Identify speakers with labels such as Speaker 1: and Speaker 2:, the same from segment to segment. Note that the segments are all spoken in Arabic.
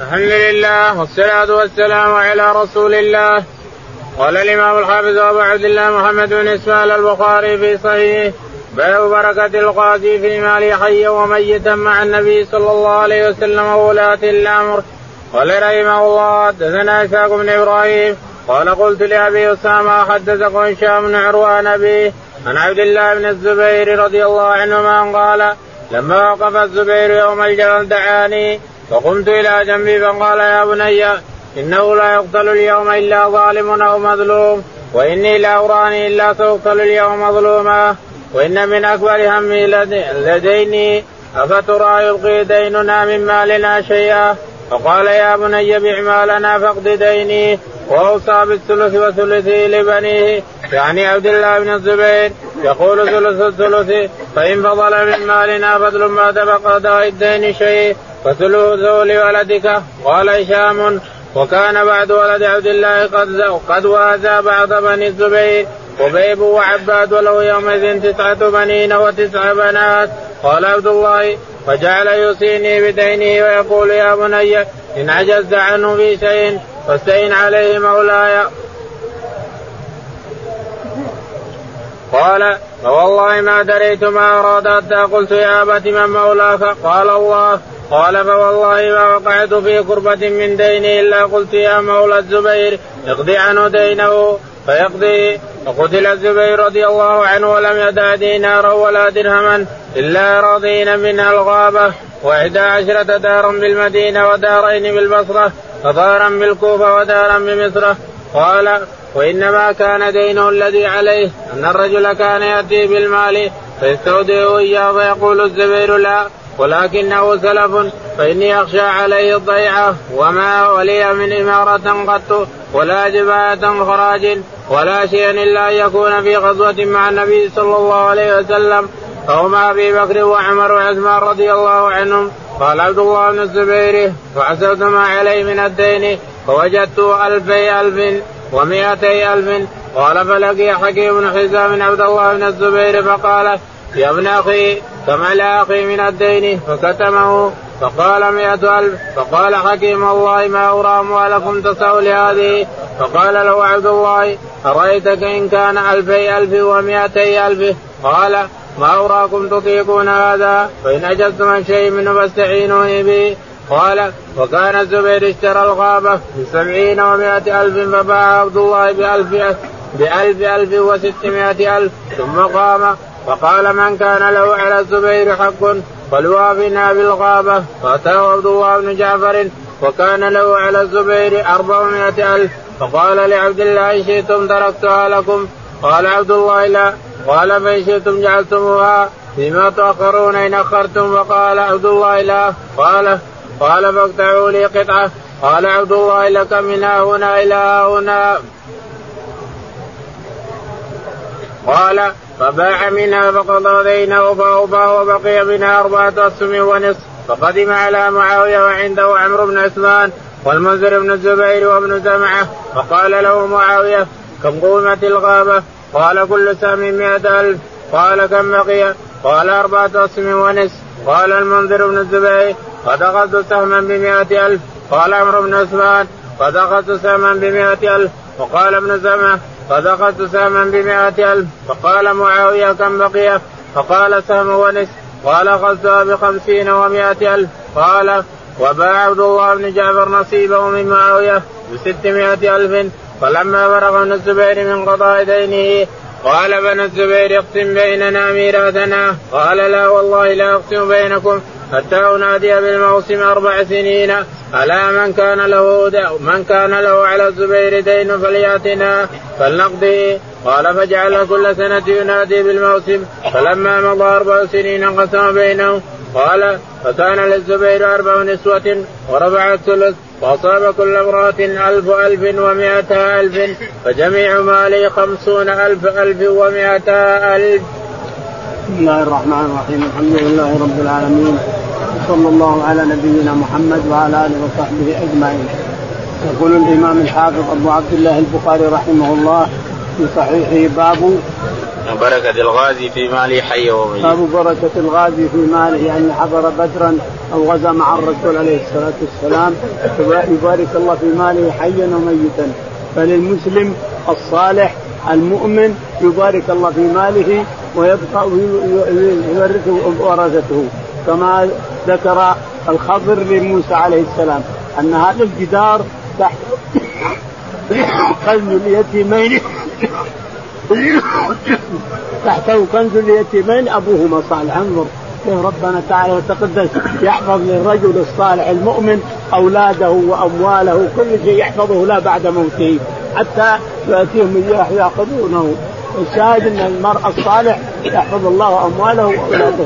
Speaker 1: الحمد لله والصلاة والسلام على رسول الله. قال الإمام الحافظ أبو عبد الله محمد بن إسماعيل البخاري في صحيح باب بركة القاضي في مال حيا وميتا مع النبي صلى الله عليه وسلم وولاة الأمر. قال رحمه الله حدثنا إسحاق بن إبراهيم قال قلت لأبي أسامة حدثكم هشام بن عروان أبي عن عبد الله بن الزبير رضي الله عنهما قال لما وقف الزبير يوم الجبل دعاني فقمت إلى جنبي فقال يا بني إنه لا يقتل اليوم إلا ظالم أو مظلوم وإني لا أراني إلا سأقتل اليوم مظلوما وإن من أكبر همي لديني أفترى يلقي ديننا من مالنا شيئا؟ فقال يا بني بع مالنا فاقض ديني وأوصى بالثلث وثلثه لبنيه يعني عبد الله بن الزبير. يقول ثلث الثلث فإن فضل من مالنا فضل ما تبقى قضاء الدين شيء. فثلثه لولدك قال هشام وكان بعد ولد عبد الله قد قد وازى بعض بني الزبير وبيب وعباد وله يومئذ تسعة بنين وتسع بنات. قال عبد الله فجعل يوصيني بدينه ويقول يا بني إن عجزت عنه في شيء فاستعن عليه مولاي. قال فوالله ما دريت ما أراد حتى قلت يا أبت من مولاك؟ قال الله قال فوالله ما وقعت في كربة من ديني إلا قلت يا مولى الزبير اقضي عنه دينه. فيقضي. فقتل الزبير رضي الله عنه ولم يدع دينارا ولا درهما إلا رضينا منها الغابة. وإحدى عشرة دارا بالمدينة ودارين بالبصرة ودارا بالكوفة ودارا بمصر. قال وإنما كان دينه الذي عليه أن الرجل كان يأتي بالمال فيستودعه إياه فيقول الزبير لا. ولكنه سلف فإني أخشى عليه الضيعة وما ولي من إمارة قط ولا جباية خراج ولا شيء إلا أن يكون في غزوة مع النبي صلى الله عليه وسلم مع أبي بكر وعمر وعثمان رضي الله عنهم. قال عبد الله بن الزبير فحسبت ما عليه من الدين فوجدت ألفي ألف ومائتي ألف. قال فلقي حكيم بن حزام عبد الله بن الزبير فقال ابن أخي كم على أخي من الدين فكتمه فقال مئة ألف فقال حكيم الله ما أرى أموالكم تسع لهذه فقال له عبد الله أرأيتك إن كان ألفي ألف ومائتي ألف؟ قال ما أراكم تطيقون هذا فإن أجزتم عن شيء منه فاستعينوني به. قال وكان الزبير اشترى الغابة بسبعين ومائة ألف فباع عبد الله بألف بألف ألف وستمائة ألف ثم قام فقال من كان له على الزبير حق فليوافنا بالغابة. فأتاه عبد الله بن جعفر وكان له على الزبير أربعمائة ألف. فقال لعبد الله إن شئتم تركتها لكم؟ قال عبد الله لا. قال فإن شئتم جعلتموها. فيما تأخرون إن أخرتم؟ فقال عبد الله لا. قال قال فاقطعوا لي قطعة. قال عبد الله لك من هنا إلى هنا. قال فباع منها فقضى دينه فأوفى وبقي منها أربعة أسهم ونصف. فقدم على معاوية وعنده عمرو بن عثمان والمنذر بن الزبير وابن زمعة. فقال له معاوية كم قومت الغابة؟ قال كل سهم مئة ألف. قال كم بقي؟ قال أربعة أسهم ونصف. قال المنذر بن الزبير قد أخذت سهما بمئة ألف. قال عمرو بن عثمان قد أخذت سهما بمئة ألف. وقال ابن زمعة قد أخذت سهما بمائة ألف. فقال معاوية كم بقي؟ فقال سهم ونصف. قال أخذتها بخمسين ومائة ألف. قال وباع عبد الله بن جعفر نصيبه من معاوية بستمائة ألف. فلما فرغ ابن الزبير من قضاء دينه قال ابن الزبير اقسم بيننا ميراثنا. قال لا والله لا أقسم بينكم. حتى انادي بالموسم أربع سنين على من كان له من كان له على الزبير دين فليأتنا فلنقضي قال فجعل كل سنة ينادي بالموسم فلما مضى أربع سنين قسم بينهم قال فكان للزبير أربع نسوة ورفع الثلث وأصاب كل امرأة ألف ألف ومائة ألف فجميع مالي خمسون ألف ألف ومائة ألف.
Speaker 2: بسم الله الرحمن الرحيم. الحمد لله رب العالمين. صلى الله على نبينا محمد وعلى آله وصحبه أجمعين. يقول الإمام الحافظ أبو عبد الله البخاري رحمه الله في صحيحه باب
Speaker 1: بركة الغازي في ماله حي وميت.
Speaker 2: باب بركة الغازي في ماله يعني حضر بدرا أو غزا مع الرسول عليه الصلاة والسلام. يبارك الله في ماله حيا وميتا. فللمسلم الصالح المؤمن يبارك الله في ماله ويبقى ويورثه ورثته كما ذكر الخضر لموسى عليه السلام أن هذا الجدار تحت كنز اليتيمين تحته كنز اليتيمين أبوهما صالح. انظر. ربنا تعالى وتقدس يحفظ للرجل الصالح المؤمن أولاده وأمواله كل شيء يحفظه لا بعد موته. حتى ياتيهم إياه يأخذونه. الشاهد أن المرء الصالح يحفظ الله أمواله وأولاده.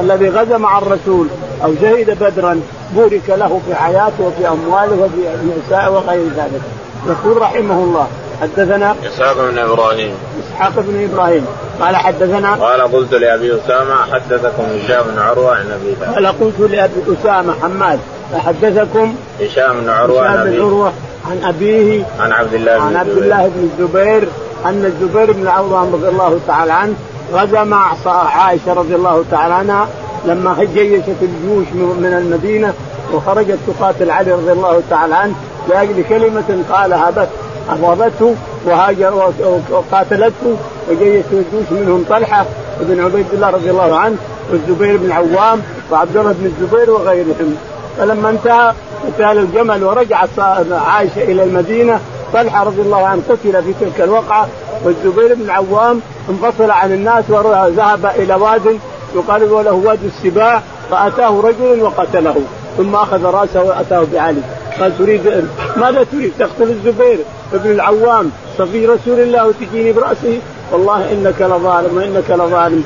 Speaker 2: الذي غزا مع الرسول أو شهد بدرا بورك له في حياته وفي أمواله وفي نسائه وغير ذلك. يقول رحمه الله حدثنا
Speaker 1: إسحاق بن إبراهيم.
Speaker 2: إسحاق بن إبراهيم. قال حدثنا
Speaker 1: قال قلت لأبي أسامة حدثكم هشام بن عروة عن أبي
Speaker 2: قال قلت لأبي أسامة حماد حدثكم
Speaker 1: هشام بن عروة
Speaker 2: عن ابي عروة عن أبيه
Speaker 1: عن عبد الله بن
Speaker 2: عن عبد الله بن الزبير أن الزبير بن العوام رضي الله تعالى عنه غزا مع عائشة رضي الله تعالى عنها لما جيشت الجيوش من المدينة وخرجت تقاتل علي رضي الله تعالى عنه لأجل كلمة قالها بس أبغضته وهاجر وقاتلته وجيشت الجيوش منهم طلحة بن عبيد الله رضي الله عنه والزبير بن عوام وعبد الله بن الزبير وغيرهم. فلما انتهى قتال الجمل ورجعت عائشه إلى المدينة. طلحة رضي الله عنه قتل في تلك الوقعة والزبير بن عوام انفصل عن الناس وذهب إلى واد يقال له واد السباع فأتاه رجل وقتله. ثم أخذ رأسه وأتاه بعلي. قال تريد ماذا تريد؟ تقتل الزبير ابن العوام. صفي رسول الله وتجيني برأسه. والله إنك لظالم وانك لظالم.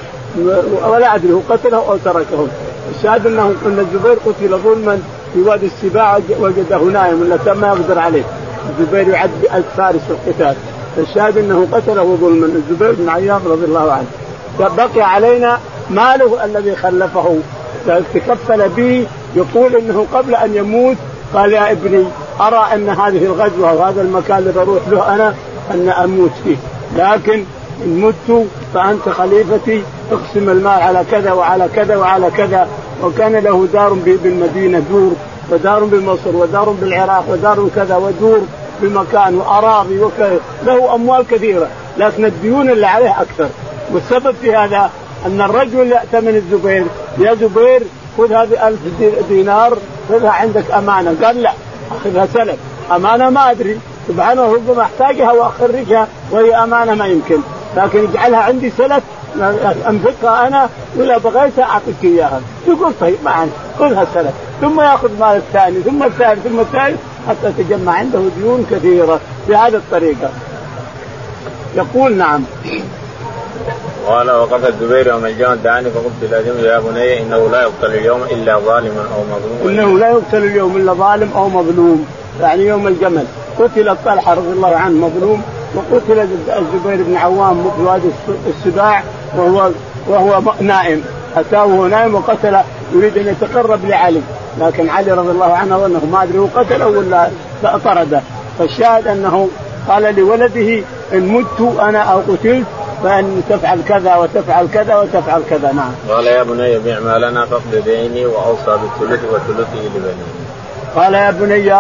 Speaker 2: ولا أدري هو قتله أو تركه الشاهد انه أن الزبير قتل ظلما في وادي السباع وجده نائم ولا ما يقدر عليه. الزبير يعد فارس في القتال. الشاهد أنه قتله ظلما. الزبير بن عياض رضي الله عنه. بقي علينا ماله الذي خلفه. تكفل به يقول إنه قبل أن يموت قال يا ابني أرى أن هذه الغزوة وهذا المكان اللي بروح له أنا أن أموت فيه. لكن إن مت فأنت خليفتي اقسم المال على كذا وعلى كذا وعلى كذا. وكان له دار بالمدينة دور ودار بمصر ودار بالعراق ودار كذا ودور بمكان وأراضي وكذا. له أموال كثيرة لكن الديون اللي عليه أكثر. والسبب في هذا أن الرجل يأتمن الزبير. يا زبير خذ هذه ألف دينار خذها عندك أمانة. قال لا أخذها سلف. أمانة ما أدري. سبحانه ربما أحتاجها وأخرجها وهي أمانة ما يمكن. لكن اجعلها عندي سلف أنفقها أنا ولا بغيتها أعطيك إياها. يقول طيب ما خذها سلف. ثم يأخذ مال الثاني ثم الثالث ثم الثالث حتى تجمع عنده ديون كثيرة. بهذه الطريقة. يقول نعم.
Speaker 1: قال وقف الزبير الجمل دعاني فقلت لازم يا بني إنه لا يقتل اليوم إلا ظالما أو مظلوم.
Speaker 2: إنه لا يقتل اليوم إلا ظالم أو مظلوم. يعني يوم الجمل. قتل طلحة رضي الله عنه مظلوم وقتل الزبير بن عوام في وادي السباع وهو وهو نائم. أتاه وهو نائم وقتل يريد أن يتقرب لعلي. لكن علي رضي الله عنه انه ما أدري هو قتله ولا طرده. فالشاهد أنه قال لولده إن مت أنا أو قتلت فإن تفعل كذا وتفعل كذا وتفعل كذا نعم.
Speaker 1: قال يا بني بيع مالنا فاقض ديني وأوصى بالثلث وثلثه لبني.
Speaker 2: قال يا بني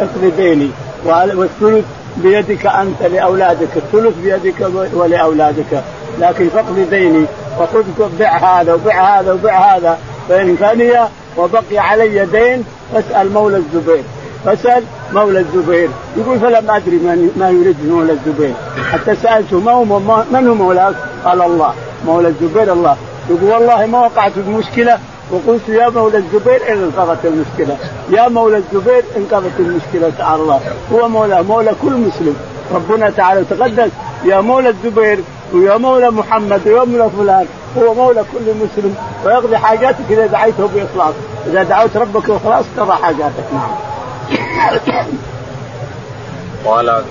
Speaker 2: اقض ديني والثلث بيدك أنت لأولادك، الثلث بيدك ولأولادك، لكن فاقض ديني وخذ بع هذا وبع هذا وبع هذا. فإن فني وبقي علي دين فاسأل مولى الزبير. فسأل مولى الزبير. يقول فلم أدري ما يريد مولى الزبير. حتى سألته ما هو من هو مولاك؟ قال الله. مولى الزبير الله. يقول والله ما وقعت بمشكله وقلت يا مولى الزبير إن انقضت المشكلة. يا مولى الزبير انقضت المشكلة تعالى الله. هو مولى مولى كل مسلم. ربنا تعالى تقدس. يا مولى الزبير ويا مولى محمد ويا مولى فلان هو مولى كل مسلم. ويقضي حاجاتك إذا دعيته بإخلاص. إذا دعوت ربك بإخلاص قضى حاجاتك. نعم.
Speaker 1: قال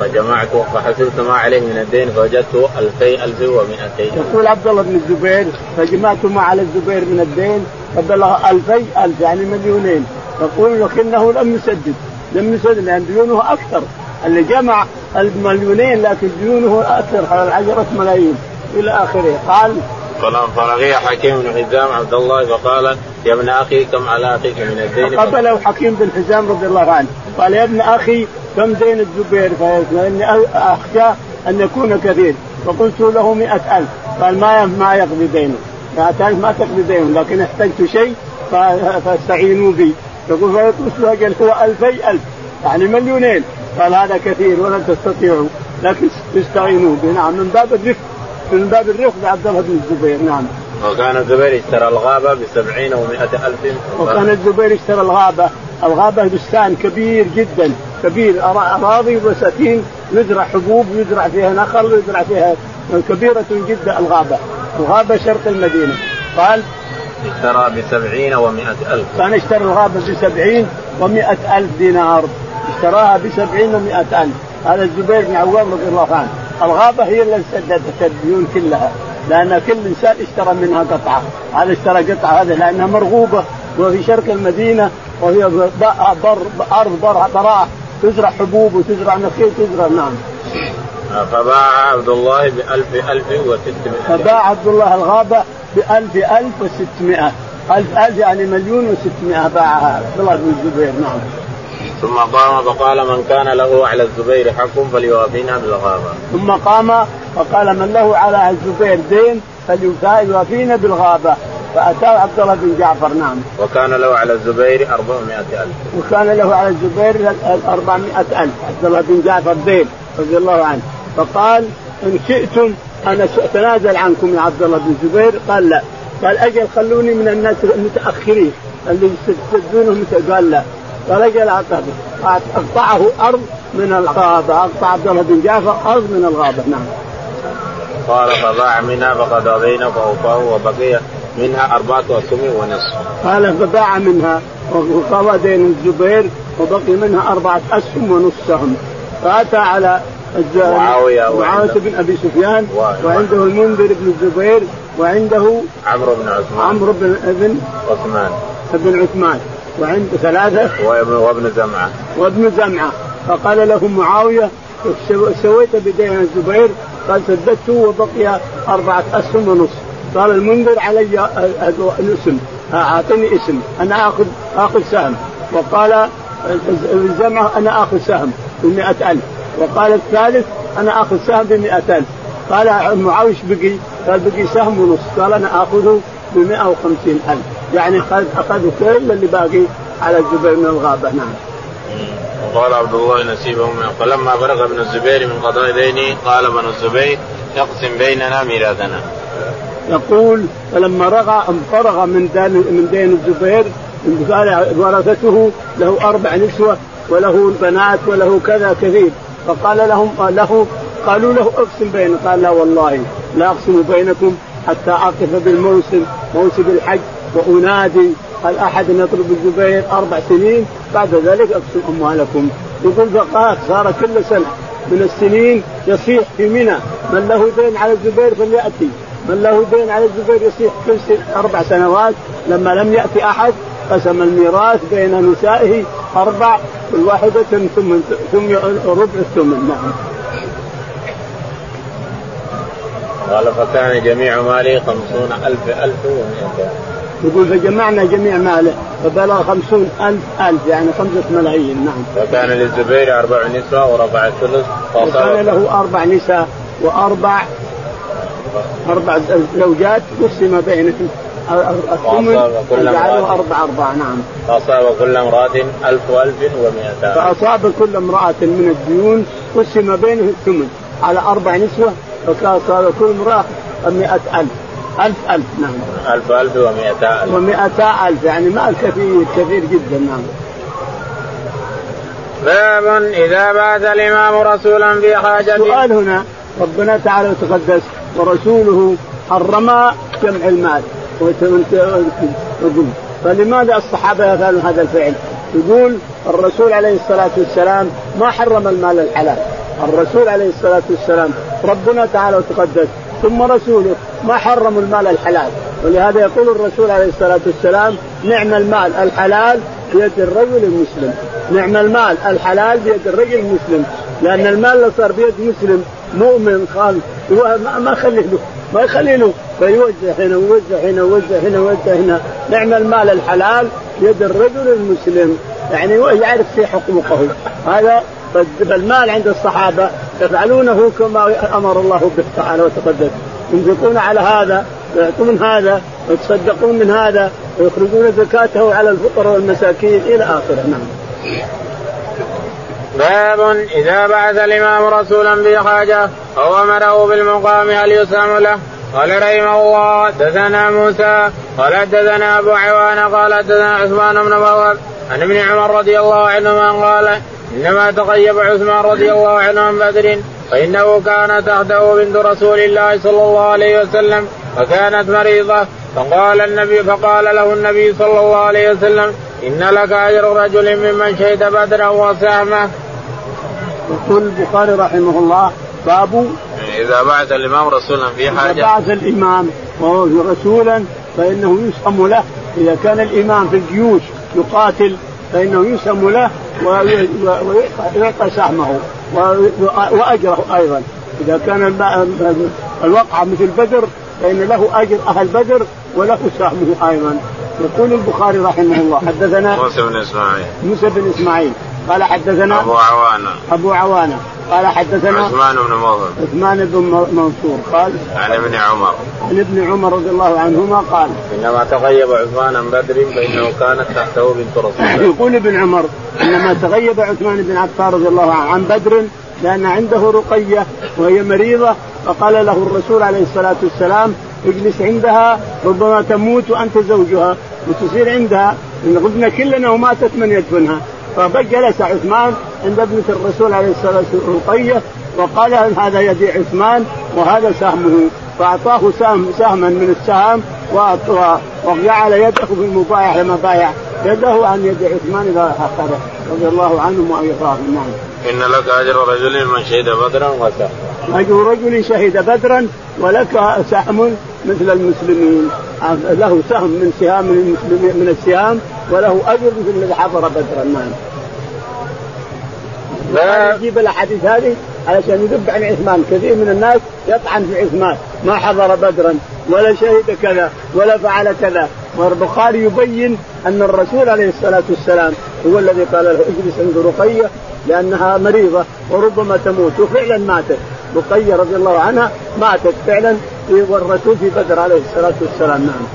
Speaker 1: فجمعت فحسبت ما عليه من الدين فوجدته ألفي ألف ومئتين
Speaker 2: يقول عبد الله بن الزبير فجمعت ما على الزبير من الدين فبلغ ألفي ألف يعني مليونين. يقول لكنه لم يسدد لم يسدد لأن ديونه أكثر. اللي جمع المليونين لكن ديونه أكثر حوالي عشرة ملايين. إلى آخره. قال
Speaker 1: فلقي حكيم بن حزام عبد الله فقال يا ابن أخي كم على أخيك من الدين؟
Speaker 2: قبله حكيم بن حزام رضي الله عنه. قال يا ابن أخي كم دين الزبير؟ فإني أخشى أن يكون كثير. فقلت له مئة ألف. قال ما ما يقضي دينه مئة ألف ما تقضي دينه لكن احتجت شيء فاستعينوا بي. يقول له أجل هو ألفي ألف. يعني مليونين. قال هذا كثير ولا تستطيعوا. لكن تستعينوا به نعم من باب الرفق. من باب الرفق لعبد الله بن الزبير نعم.
Speaker 1: وكان الزبير اشترى الغابة بسبعين ومائة ألف.
Speaker 2: وكان الزبير اشترى الغابة. الغابة بستان كبير جدا. كبير أراضي وبساتين يزرع حبوب يزرع فيها نخل ويزرع فيها كبيرة جدا الغابة. الغابة شرق المدينة. قال
Speaker 1: اشترى بسبعين ومائة ألف.
Speaker 2: كان اشترى الغابة بسبعين ومائة ألف دينار. اشتراها بسبعين ومائة ألف. هذا الزبير بن عوام رضي الله عنه. الغابة هي اللي سددت الديون كلها لأن كل إنسان اشترى منها قطعة. هذا اشترى قطعة هذا لأنها مرغوبة وفي شرق المدينة وهي بر أرض براء تزرع حبوب وتزرع نخيل تزرع نعم.
Speaker 1: فباع عبد الله بألف ألف وستمائة.
Speaker 2: فباع عبد الله الغابة بألف ألف وستمائة. ألف ألف يعني مليون وستمائة باعها. عبد الله بن الزبير نعم.
Speaker 1: ثم قام فقال من كان له على الزبير حق فليوافينا بالغابة.
Speaker 2: ثم قام فقال من له على الزبير دين فليوافينا بالغابة. فأتاه عبد الله بن جعفر نعم.
Speaker 1: وكان له على الزبير 400 ألف.
Speaker 2: وكان له على الزبير 400 ألف. عبد الله بن جعفر دين رضي الله عنه. فقال إن شئتم أنا أتنازل عنكم يا عبد الله بن الزبير قال لا. قال أجل خلوني من الناس المتأخرين اللي يستدونهم قال لا. قال أجل أقطعه أرض من الغابة. أقطع عبد الله بن جعفر أرض من الغابة. نعم.
Speaker 1: قال فباع منها فقد أضينا فأوفاه وبقي منها أربعة أسهم ونصف.
Speaker 2: قال فباع منها وقضى دين الزبير وبقي منها أربعة أسهم ونصف سهم فأتى على
Speaker 1: معاوية
Speaker 2: معاوية بن أبي سفيان وعنده المنذر بن الزبير وعنده
Speaker 1: عمرو بن عثمان.
Speaker 2: عمرو بن ابن
Speaker 1: عثمان.
Speaker 2: ابن عثمان. وعنده ثلاثة.
Speaker 1: وابن زمعة.
Speaker 2: وابن زمعة. فقال له معاوية سويت بدين الزبير؟ قال سددته وبقي أربعة أسهم ونصف قال المنذر علي الاسم. أعطني اسم. أنا آخذ آخذ سهم. وقال الزمعة أنا آخذ سهم بمئة ألف. وقال الثالث أنا آخذ سهم بمئة ألف. قال معاوية بقي؟ قال بقي سهم ونصف قال أنا آخذه ب 150 ألف. يعني أخذوا كل اللي باقي على الزبير من الغابة نعم.
Speaker 1: وقال عبد الله نسيبهم فلما فرغ ابن الزبير من قضاء دينه قال ابن الزبير اقسم بيننا ميراثنا.
Speaker 2: يقول فلما رغى فرغ من دين من دين الزبير قال ورثته له أربع نسوة وله بنات وله كذا كثير. فقال لهم له قالوا له اقسم بيننا قال لا والله لا أقسم بينكم حتى أقف بالموسم موسم الحج. وأنادي قال أحد يطلب الزبير أربع سنين؟ بعد ذلك أقسم أموالكم. يقول فقات صار كل سنة من السنين يصيح في منى. من له دين على الزبير فليأتي. من له دين على الزبير يصيح كل أربع سنوات. لما لم يأتي أحد قسم الميراث بين نسائه أربع كل واحدة ثم ثم ربع الثمن نعم.
Speaker 1: قال فكان جميع مالي خمسون ألف ألف ومئتين
Speaker 2: يقول فجمعنا جميع ماله فبلغ خمسون ألف ألف يعني خمسة ملايين نعم.
Speaker 1: فكان للزبير أربع نساء وربع الثلث
Speaker 2: وكان له أربع نساء وأربع أربع زوجات قسم بينهم الثمن جعله أربع أرباع نعم.
Speaker 1: فأصاب كل امرأة ألف وألف ومئتان.
Speaker 2: فأصاب كل امرأة من الديون قسم بينه الثمن. على أربع نسوة فكان صار كل امرأة مئة ألف. ألف ألف نعم.
Speaker 1: ألف ألف ومئتا ألف.
Speaker 2: ومئتا ألف يعني مال كثير كثير جدا نعم.
Speaker 1: باب إذا بعث الإمام رسولا في حاجة.
Speaker 2: سؤال هنا ربنا تعالى وتقدس ورسوله حرم جمع المال. فلماذا الصحابة يفعلون هذا الفعل؟ يقول الرسول عليه الصلاة والسلام ما حرم المال الحلال. الرسول عليه الصلاة والسلام ربنا تعالى وتقدس ثم رسوله ما حرموا المال الحلال. ولهذا يقول الرسول عليه الصلاة والسلام نعم المال الحلال بيد الرجل المسلم. نعم المال الحلال بيد الرجل المسلم. لأن المال اللي صار بيد مسلم مؤمن خالص ما يخلي له ما يخلي له فيوزع هنا ويوزع هنا ويوزع هنا ويوزع هنا. نعم المال الحلال يد الرجل المسلم. يعني يعرف في حقوقه هذا فالمال عند الصحابة يفعلونه كما أمر الله به تعالى وتقدس ينفقون على هذا ويعطون هذا ويتصدقون من هذا ويخرجون زكاته على الفقراء والمساكين إلى آخره نعم.
Speaker 1: باب إذا بعث الإمام رسولا بحاجه أو أمره بالمقام هل يسلم له؟ قال رحمه الله دثنا موسى قال دثنا أبو عوانة قال دثنا عثمان بن موهب عن ابن عمر رضي الله عنهما قال إنما تغيب عثمان رضي الله عنه عن بدر فإنه كان تحته بنت رسول الله صلى الله عليه وسلم وكانت مريضة فقال النبي فقال له النبي صلى الله عليه وسلم إن لك أجر رجل ممن شهد بدرا وسهمه.
Speaker 2: يقول البخاري رحمه الله باب
Speaker 1: إذا بعث الإمام رسولا في حاجة
Speaker 2: اذا بعث الإمام رسولا فإنه يسهم له إذا كان الإمام في الجيوش يقاتل فإنه يسهم له ويعطى سهمه وأجره أيضا. إذا كان الوقعة مثل بدر فإن له أجر أهل بدر وله سهمه أيضا. يقول البخاري رحمه الله حدثنا
Speaker 1: موسى بن إسماعيل.
Speaker 2: موسى بن إسماعيل. قال حدثنا
Speaker 1: أبو عوانة.
Speaker 2: أبو عوانة. قال حدثنا
Speaker 1: عثمان بن موهب
Speaker 2: عثمان بن منصور. قال
Speaker 1: عن ابن عمر.
Speaker 2: عن ابن عمر رضي الله عنهما قال
Speaker 1: إنما تغيب عثمان عن بدر فإنه كانت تحته بنت رسول الله.
Speaker 2: يقول ابن عمر إنما تغيب عثمان بن عفان رضي الله عنه عن بدر لأن عنده رقية وهي مريضة فقال له الرسول عليه الصلاة والسلام اجلس عندها ربما تموت وأنت زوجها وتصير عندها غبنا كلنا وماتت من يدفنها. فجلس عثمان عند ابنة الرسول عليه الصلاة والسلام رقية وقال هذا يدي عثمان وهذا سهمه فأعطاه سهم سهما من السهام وجعل يده في المبايع لما بايع يده عن يد عثمان إذا أخذه رضي الله عنهم وأرضاهم نعم.
Speaker 1: إن لك أجر رجل من شهد بدرا وسهم.
Speaker 2: أجر رجل شهد بدرا ولك سهم مثل المسلمين له سهم من سهام المسلمين من السهام وله أجر مثل الذي حضر بدرا نعم. يجيب الأحاديث هذه علشان يذب عن عثمان، كثير من الناس يطعن في عثمان، ما حضر بدرا ولا شهد كذا ولا فعل كذا، والبخاري يبين أن الرسول عليه الصلاة والسلام هو الذي قال له اجلس عند رقية لأنها مريضة وربما تموت. وفعلا ماتت، رقية رضي الله عنها ماتت فعلا والرسول في بدر عليه الصلاة والسلام. نعم.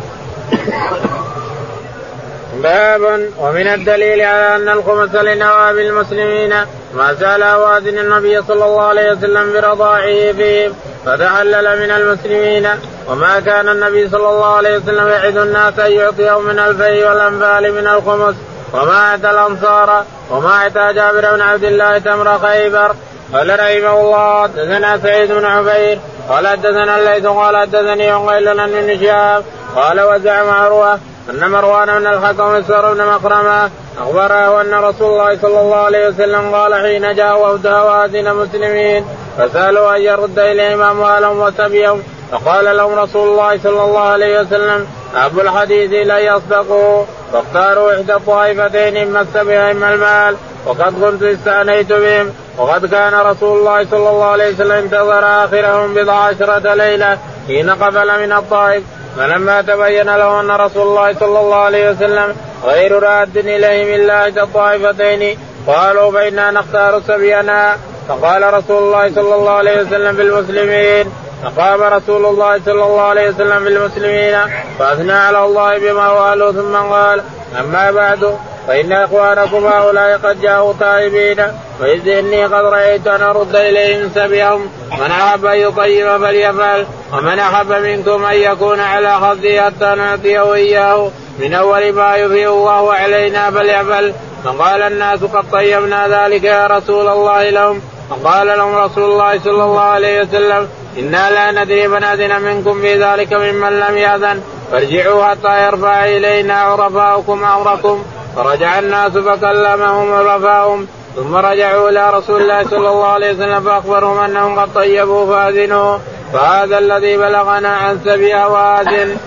Speaker 1: باب ومن الدليل على أن الخمس لنواب المسلمين ما زال اوادن النبي صلى الله عليه وسلم برضاعه فيهم فتحلل من المسلمين. وما كان النبي صلى الله عليه وسلم يعد الناس أن يعطيهم من الفي والأنفال من الخمس. وما أتى الأنصار وما أتى جابر بن عبد الله تمر خيبر. قال رحمه الله حدثنا سعيد بن عبير قال حدثنا الليث قال حدثني عقيل بن شهاب قال وزعم عروه أن مروان بن الحكم اسر بن مخرمه أخبره أن رسول الله صلى الله عليه وسلم قال حين جاء وفد هوازن مسلمين فسألوا أن يرد إليهم اموالهم وسبيهم. فقال لهم رسول الله صلى الله عليه وسلم أبو الحديث لن يصدقوا فاختاروا إحدى الطائفتين إما السبع إما المال وقد كنت استعنيت بهم وقد كان رسول الله صلى الله عليه وسلم انتظر آخرهم بضع عشرة ليلة حين قبل من الطائف. فلما تبين له أن رسول الله صلى الله عليه وسلم غير راد إليهم إلا إحدى الطائفتين قالوا فانا نختار سبينا. فقال رسول الله صلى الله عليه وسلم بالمسلمين فقام رسول الله صلى الله عليه وسلم بالمسلمين فأثنى على الله بما هو ثم قال أما بعد فإن إخوانكم هؤلاء قد جاءوا تائبين. وإذ إني قد رأيت أن أرد إليهم سبيهم. من أحب أن يطيب فليفعل. ومن أحب منكم أن يكون على خده حتى نعطيه إياه. من أول ما يفيء الله علينا فليفعل. فقال الناس قد طيبنا ذلك يا رسول الله لهم. فقال لهم رسول الله صلى الله عليه وسلم إنا لا ندري من أذن منكم في ذلك ممن لم يأذن. فارجعوا حتى يرفع إلينا عرفاؤكم أمركم. فرجع الناس فكلمهم ورفعهم ثم رجعوا إلى رسول الله صلى الله عليه وسلم فأخبرهم أنهم قد طيبوا فأذنوا. فهذا الذي بلغنا عن سبي وآذن.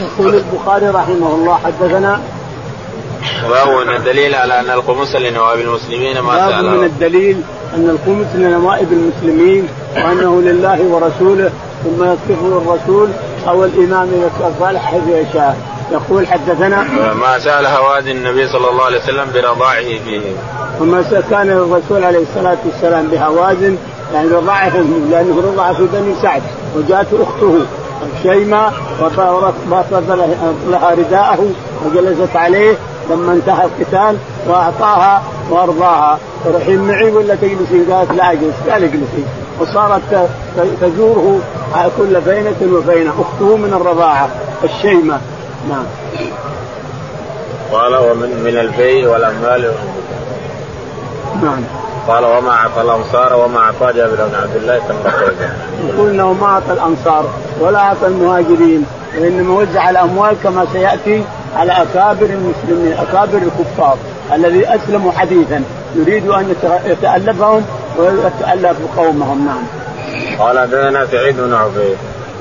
Speaker 2: يقول البخاري رحمه الله حدثنا
Speaker 1: باب من الدليل على أن الخمس لنوائب المسلمين ما
Speaker 2: باب من الدليل أن الخمس لنوائب المسلمين وأنه لله ورسوله ثم يصفه الرسول أو الإمام اذا صالح حيث يشاء. يقول حدثنا
Speaker 1: ما سأل هوازن النبي صلى الله عليه وسلم برضاعه فيه.
Speaker 2: وما كان الرسول عليه الصلاة والسلام بهوازن يعني رضعهم لأنه رضع في بني سعد وجاءته أخته شيماء وبسط لها رداءه وجلست عليه لما انتهى القتال وأعطاها وأرضاها. الحين معي ولا تجلسين؟ قالت لا أجلس قال اجلسي وصارت تزوره كل فينة وفينة أخته من الرضاعة الشيمة نعم.
Speaker 1: قال ومن من الفي والأموال.
Speaker 2: نعم.
Speaker 1: قال وما أعطى الأنصار وما أعطى جابر بن عبد الله تم
Speaker 2: يقول انه ما أعطى الأنصار ولا أعطى المهاجرين وإنما وزع الأموال كما سيأتي على أكابر المسلمين أكابر الكفار الذي أسلموا حديثا يريد أن يتألفهم ويتألف قومهم. نعم.
Speaker 1: قال حدثنا سعيد بن عفير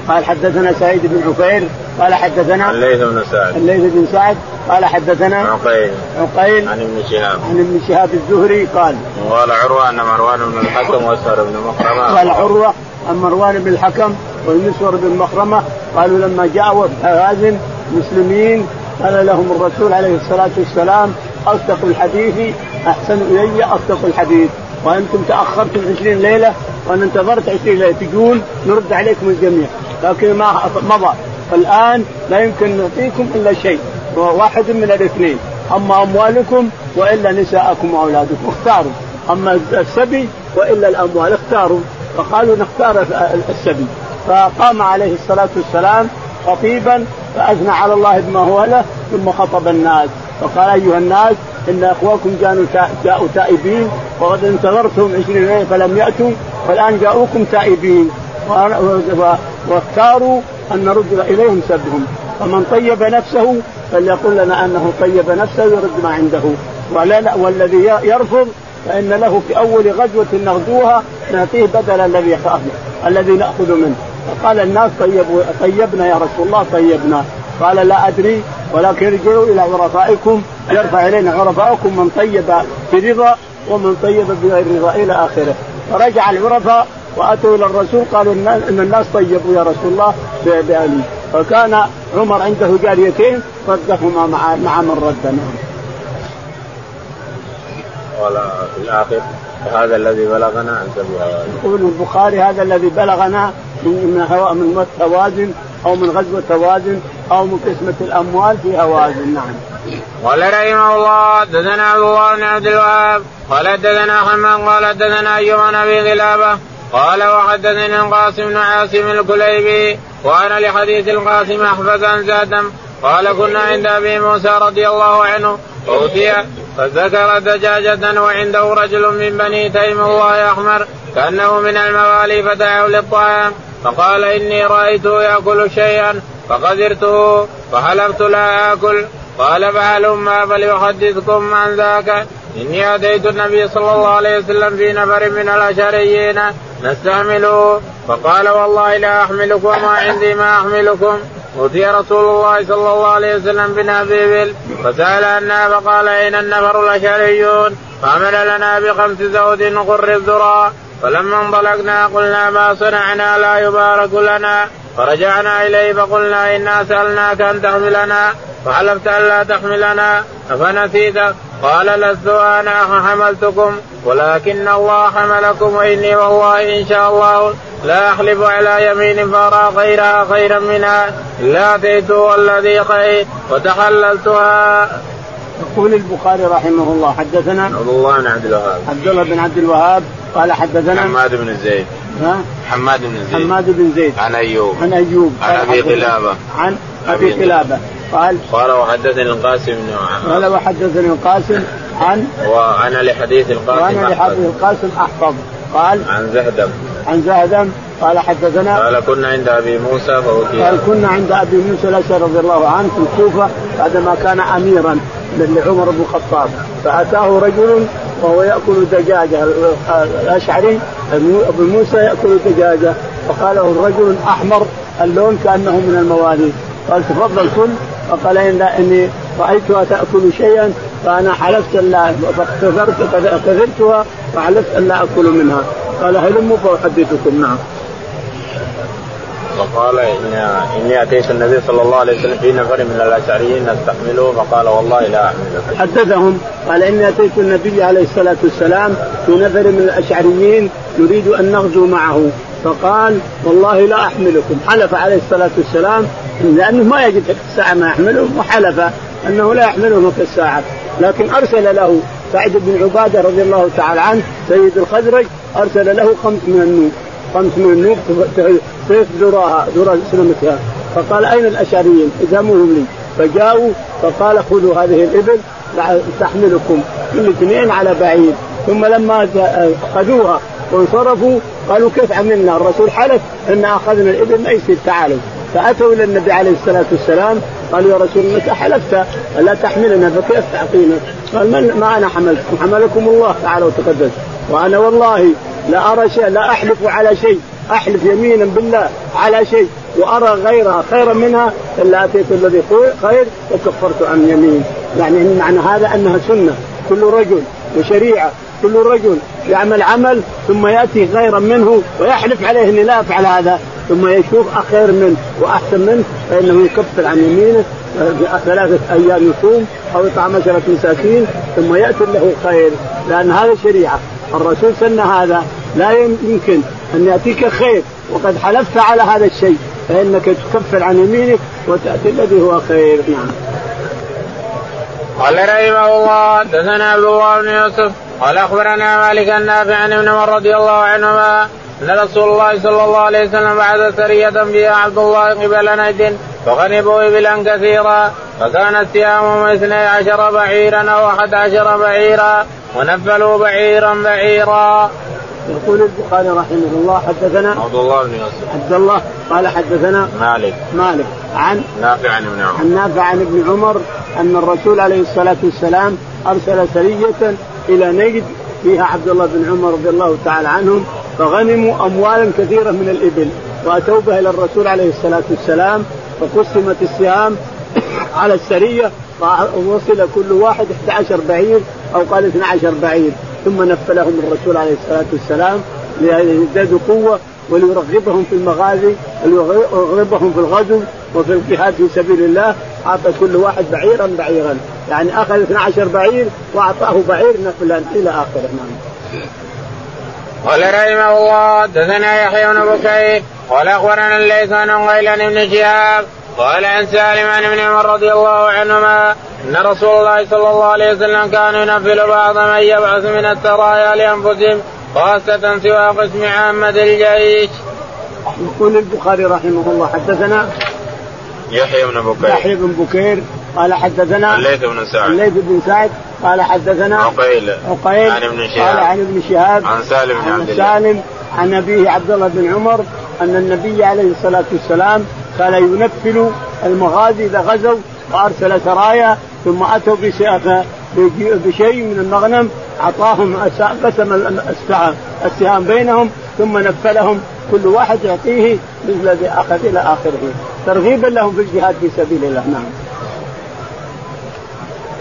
Speaker 2: قال حدثنا سعيد بن عفير قال حدثنا
Speaker 1: الليث بن سعد.
Speaker 2: الليث بن سعد قال حدثنا
Speaker 1: عقيل.
Speaker 2: عقيل
Speaker 1: عن ابن شهاب.
Speaker 2: عن ابن شهاب الزهري قال
Speaker 1: وقال عروة أن مروان بن الحكم واسهر بن مخرمة.
Speaker 2: قال عروة عن مروان بن الحكم والمسور بن مخرمة قالوا لما جاء وفد هازم مسلمين قال لهم الرسول عليه الصلاة والسلام أصدق الحديث أحسن إلي أصدق الحديث. وأنتم تأخرتم 20 ليلة وأنا انتظرت 20 ليلة. تقول نرد عليكم الجميع. لكن ما مضى. فالان لا يمكن نعطيكم إلا شيء واحد من الاثنين. أما أموالكم وإلا نساءكم وأولادكم اختاروا. أما السبي وإلا الأموال اختاروا. فقالوا نختار السبي. فقام عليه الصلاة والسلام خطيبا فأثنى على الله بما هو له ثم خطب الناس. فقال أيها الناس إن اخواكم جاءوا تائبين وقد انتظرتم عشرين فلم يأتوا فالان جاءوكم تائبين. واختاروا أن نرد إليهم سبهم فمن طيب نفسه فليقل لنا أنه طيب نفسه ويرد ما عنده. ولا والذي يرفض فإن له في أول غزوة نغزوها نعطيه بدل الذي الذي نأخذ منه. فقال الناس طيبوا طيبنا يا رسول الله طيبنا. قال لا أدري ولكن ارجعوا إلى عرفائكم يرفع إلينا عرفائكم من طيب برضا ومن طيب بغير رضا إلى آخره. فرجع العرفاء واتوا إلى الرسول قالوا ان الناس طيبوا يا رسول الله بأهلي فكان عمر عنده جاريتين ردهما مع مع من رد نعم.
Speaker 1: قال في الآخر وهذا الذي بلغنا عن
Speaker 2: يقول البخاري هذا الذي بلغنا من هواء من هوازن أو من غزوة هوازن أو من قسمة الأموال في هوازن نعم.
Speaker 1: قال رحمه الله حدثنا عبد الله بن عبد الوهاب قال حدثنا حمام قال حدثنا أيوب بن أبي غلابة قال وحدثني القاسم بن عاصم الكليبي وأنا لحديث القاسم احفظ عن زادم قال كنا عند أبي موسى رضي الله عنه. أوتي فذكر دجاجة وعنده رجل من بني تيم الله أحمر كأنه من الموالي فدعوا للطعام. فقال إني رايته يأكل شيئا فقدرته فحلفت لا آكل. قال فهلما فليحدثكم عن ذاك. إني آتيت النبي صلى الله عليه وسلم في نفر من الاشعريين نستعمله فقال والله لا أحملكم وما عندي ما أحملكم. أوتي رسول الله صلى الله عليه وسلم بنبيبل فسأل عنا فقال أين النفر الأشعريون؟ فعمل لنا بخمس زود غر الذرى. فلما انطلقنا قلنا ما صنعنا لا يبارك لنا. فرجعنا إليه فقلنا إنا سألناك أن تحملنا. فحلفت الا تحملنا. أفنسيت قال لست أنا حملتكم ولكن الله حملكم وإني والله إن شاء الله لا أحلف على يمين فأرى غيرها خيرا منها. الا اتيت الذي خير وتحللتها.
Speaker 2: يقول البخاري رحمه الله حدثنا
Speaker 1: عبد الله بن عبد الوهاب.
Speaker 2: عبد الله بن عبد الوهاب قال حدثنا
Speaker 1: حماد بن زيد. ها؟ حماد بن زيد.
Speaker 2: حماد بن زيد.
Speaker 1: عن أيوب.
Speaker 2: عن أيوب.
Speaker 1: عن أبي قلابة.
Speaker 2: عن أبي قلابة. قال
Speaker 1: قال وحدثني القاسم بن
Speaker 2: قال وحدثني القاسم عن
Speaker 1: وأنا لحديث القاسم
Speaker 2: وأنا لحديث القاسم أحفظ. قال
Speaker 1: عن زهدم.
Speaker 2: عن زهدم. قال حدثنا
Speaker 1: قال كنا عند أبي موسى فأتي
Speaker 2: قال كنا عند أبي موسى الأشعري رضي الله عنه في الكوفة بعدما كان اميرا لعمر بن الخطاب. فأتاه رجل وهو يأكل دجاجه الأشعري أبو موسى يأكل دجاجه فقال له الرجل احمر اللون كأنه من المواليد. قال تفضل كل. فقال إن إني رايتها تاكل شيئا فأنا حلفت الا فاختبرت كذبتها فحلفت أن لا أكل منها. قال هلموا فأحدثكم. نعم.
Speaker 1: فقال إن إني أتيت النبي صلى الله عليه وسلم في نفر من الأشعريين نستحمله فقال والله لا أحملك.
Speaker 2: حدثهم قال إني أتيت النبي عليه الصلاة والسلام في نفر من الأشعريين نريد أن نغزو معه. فقال والله لا أحملكم. حلف عليه الصلاة والسلام لأنه ما يجد الساعة ما يحملهم وحلف أنه لا يحملهم في الساعة. لكن أرسل له سعد بن عبادة رضي الله تعالى عنه سيد الخزرج أرسل له خمس من النوب خمس من النوب سيف ذراها ذرا سلمتها فقال أين الأشعريين؟ اذهبوهم لي. فجاءوا فقال خذوا هذه الإبل تحملكم. كل اثنين على بعير ثم لما أخذوها وانصرفوا قالوا كيف عملنا؟ الرسول حلف إن أخذنا الإبل ما يصير تعالوا فأتوا إلى النبي عليه الصلاة والسلام قالوا يا رسول انك حلفت الا تحملنا فكيف تعطينا؟ قال من ما أنا حملتكم؟ حملكم الله تعالى وتقدس. وأنا والله لا أرى شيء لا أحلف على شيء. أحلف يمينا بالله على شيء. وأرى غيرها خيرا منها إلا أتيت الذي خير وكفرت عن يمين. يعني معنى هذا أنها سنة. كل رجل وشريعة كل رجل يعمل عمل ثم يأتي غيرا منه ويحلف عليه إني لا أفعل هذا ثم يشوف خير منه وأحسن منه فإنه يكفر عن يمينه ثلاثة أيام يصوم أو يطعم عشرة مساكين ثم يأتي له خير. لأن هذا شريعة الرسول سن هذا لا يمكن أن يأتيك خير وقد حلفت على هذا الشيء فإنك تكفر عن يمينك وتأتي الذي هو خير. نعم.
Speaker 1: قال رحمه الله حدثنا عبد الله بن يوسف قال أخبرنا مالك النافع عن ابن عمر رضي الله عنهما أن رسول الله صلى الله عليه وسلم بعث سرية فيها عبد الله قبل نجد فغنبوا ابلا كثيرا فكانت سهامهم اثني عشر بعيرا أو أحد عشر بعيرا ونفلوا بعيرا بعيرا.
Speaker 2: يقول البخاري رحمه الله حدثنا
Speaker 1: عبد الله بن يوسف
Speaker 2: عبد الله قال حدثنا
Speaker 1: مالك.
Speaker 2: مالك. عن
Speaker 1: نافع عن ابن عمر.
Speaker 2: عن نافع عن ابن عمر أن الرسول عليه الصلاة والسلام أرسل سرية إلى نجد فيها عبد الله بن عمر رضي الله تعالى عنهم فغنموا أموالا كثيرة من الإبل وأتوا بها إلى الرسول عليه الصلاة والسلام فقسمت السهام على السرية ووصل كل واحد 11 بعير أو قال 12 بعير ثم نفلهم الرسول عليه الصلاة والسلام ليزدادوا قوة وليرغبهم في المغازي وليرغبهم في الغزو وفي الجهاد في سبيل الله. أعطى كل واحد بعيرا بعيرا. يعني أخذ 12 بعير وأعطاه بعير نفلا إلى آخره. نعم.
Speaker 1: قال رحمه الله حدثنا يحيى بن بكير قال أخبرنا الليث عن غيلان بن شهاب قال عن سالم عن ابن عمر رضي الله عنهما أن رسول الله صلى الله عليه وسلم كان ينفل بعض من يبعث من السرايا لأنفسهم خاصة سوى قسم عامة الجيش.
Speaker 2: يقول البخاري رحمه الله حدثنا
Speaker 1: يحيى بن بكير.
Speaker 2: يحيى بن بكير قال حدثنا
Speaker 1: الليث بن سعد.
Speaker 2: الليث بن سعد قال حدثنا
Speaker 1: عقيل.
Speaker 2: عقيل
Speaker 1: عن ابن شهاب.
Speaker 2: قال عن ابن شهاب.
Speaker 1: عن سالم بن
Speaker 2: عن
Speaker 1: عبد الله.
Speaker 2: سالم عن أبيه عبد الله بن عمر أن النبي عليه الصلاة والسلام كان ينفل المغازي إذا غزوا وأرسل سرايا ثم أتوا بشيء من المغنم أعطاهم قسم السهام بينهم ثم نفلهم كل واحد يعطيه مثل الذي أخذ إلى آخره ترغيبا لهم في الجهاد في سبيل الله نعم.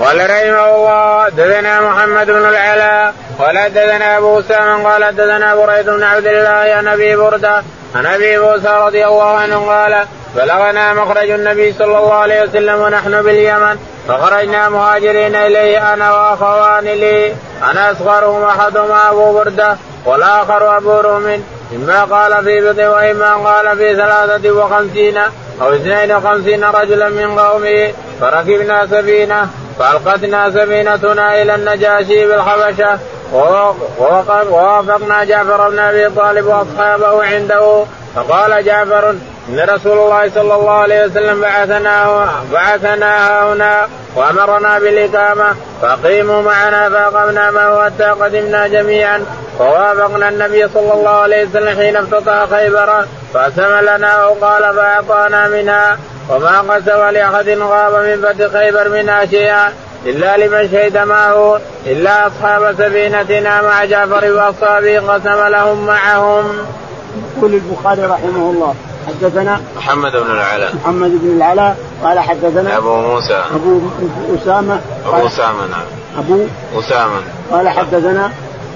Speaker 1: قال رحمه الله دثنا محمد بن العلاء قال دثنا أبو أسامة قال دثنا بريد بن عبد الله عن أبي بردة عن أبي موسى رضي الله عنه قال بلغنا مخرج النبي صلى الله عليه وسلم ونحن باليمن فخرجنا مهاجرين إليه أنا وأخوان لي أنا أصغرهم احدهما أبو بردة والآخر أبو روم إما قال في بضع وإما قال في ثلاثة وخمسين أو اثنين وخمسين رجلا من قومه فركبنا سفينة فألقتنا سفينتنا إلى النجاشي بالحبشة ووافقنا جعفر بن أبي طالب وأصحابه عنده فقال جعفر إن رسول الله صلى الله عليه وسلم بعثنا بعثنا هنا وأمرنا بالإقامة فأقيموا معنا فأقمنا معه حتى قدمنا جميعا ووافقنا النبي صلى الله عليه وسلم حين افتتح خيبر فاسم لنا وقال فأعطانا منها وما قسم لأحد غاب من فتح خيبر منها شيئا. إلا لمن شهد معه إلا أصحاب سفينتنا مع جعفر وأصحابه قسم لهم معهم.
Speaker 2: يقول البخاري رحمه الله حدثنا
Speaker 1: محمد بن العلاء.
Speaker 2: محمد بن العلاء قال حدثنا
Speaker 1: أبو موسى.
Speaker 2: أبو أسامة
Speaker 1: أبو أسامة نعم.
Speaker 2: أبو
Speaker 1: أسامة.
Speaker 2: قال حدثنا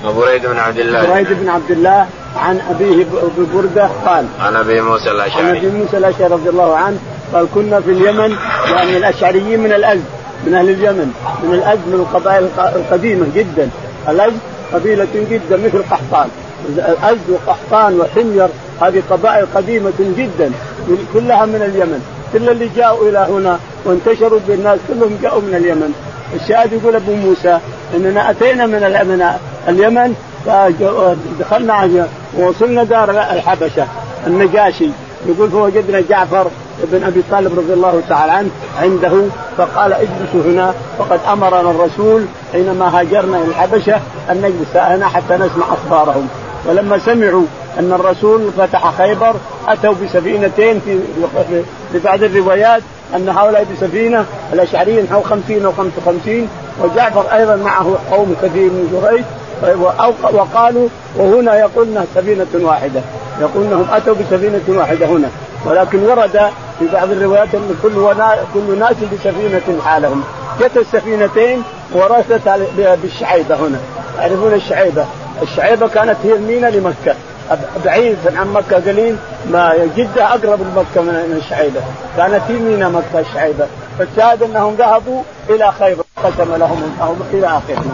Speaker 1: بريد بن عبد الله.
Speaker 2: بريد بن عبد الله عن أبيه ببردة قال
Speaker 1: عن أبي موسى الأشعري.
Speaker 2: عن أبي موسى الأشعري رضي الله عنه قال كنا في اليمن يعني الأشعريين من الازد من أهل اليمن من الازد من القبائل القديمة جدا. الازد قبيلة جدا مثل قحطان. الازد وقحطان وحمير هذه قبائل قديمة جدا كلها من اليمن. كل اللي جاءوا إلى هنا وانتشروا بالناس كلهم جاءوا من اليمن. الشاهد يقول أبو موسى إننا أتينا من اليمن فدخلنا ووصلنا دار الحبشة النجاشي. يقول فوجدنا جعفر بن أبي طالب رضي الله تعالى عنه عنده فقال اجلسوا هنا فقد أمرنا الرسول حينما هاجرنا إلى الحبشة أن نجلس هنا حتى نسمع أخبارهم. ولما سمعوا أن الرسول فتح خيبر أتوا بسفينتين في في بعض الروايات أن هؤلاء بسفينة الاشعريين نحو 50 أو 55 وجعفر أيضا معه قوم كثير من جريج وقالوا وهنا يقولنا سفينة واحدة. يقول انهم اتوا بسفينة واحدة هنا ولكن ورد في بعض الروايات أن كل ونا كل ناس بسفينة حالهم. جت السفينتين ورثت بالشعيبة هنا. تعرفون الشعيبة؟ الشعيبة كانت هي المينا لمكة. بعيد عن مكة قليل ما جدة أقرب لمكة من الشعيبة. كانت هي مينا مكة الشعيبة. فالشاهد أنهم ذهبوا إلى خيبر قسم لهم إلى آخره.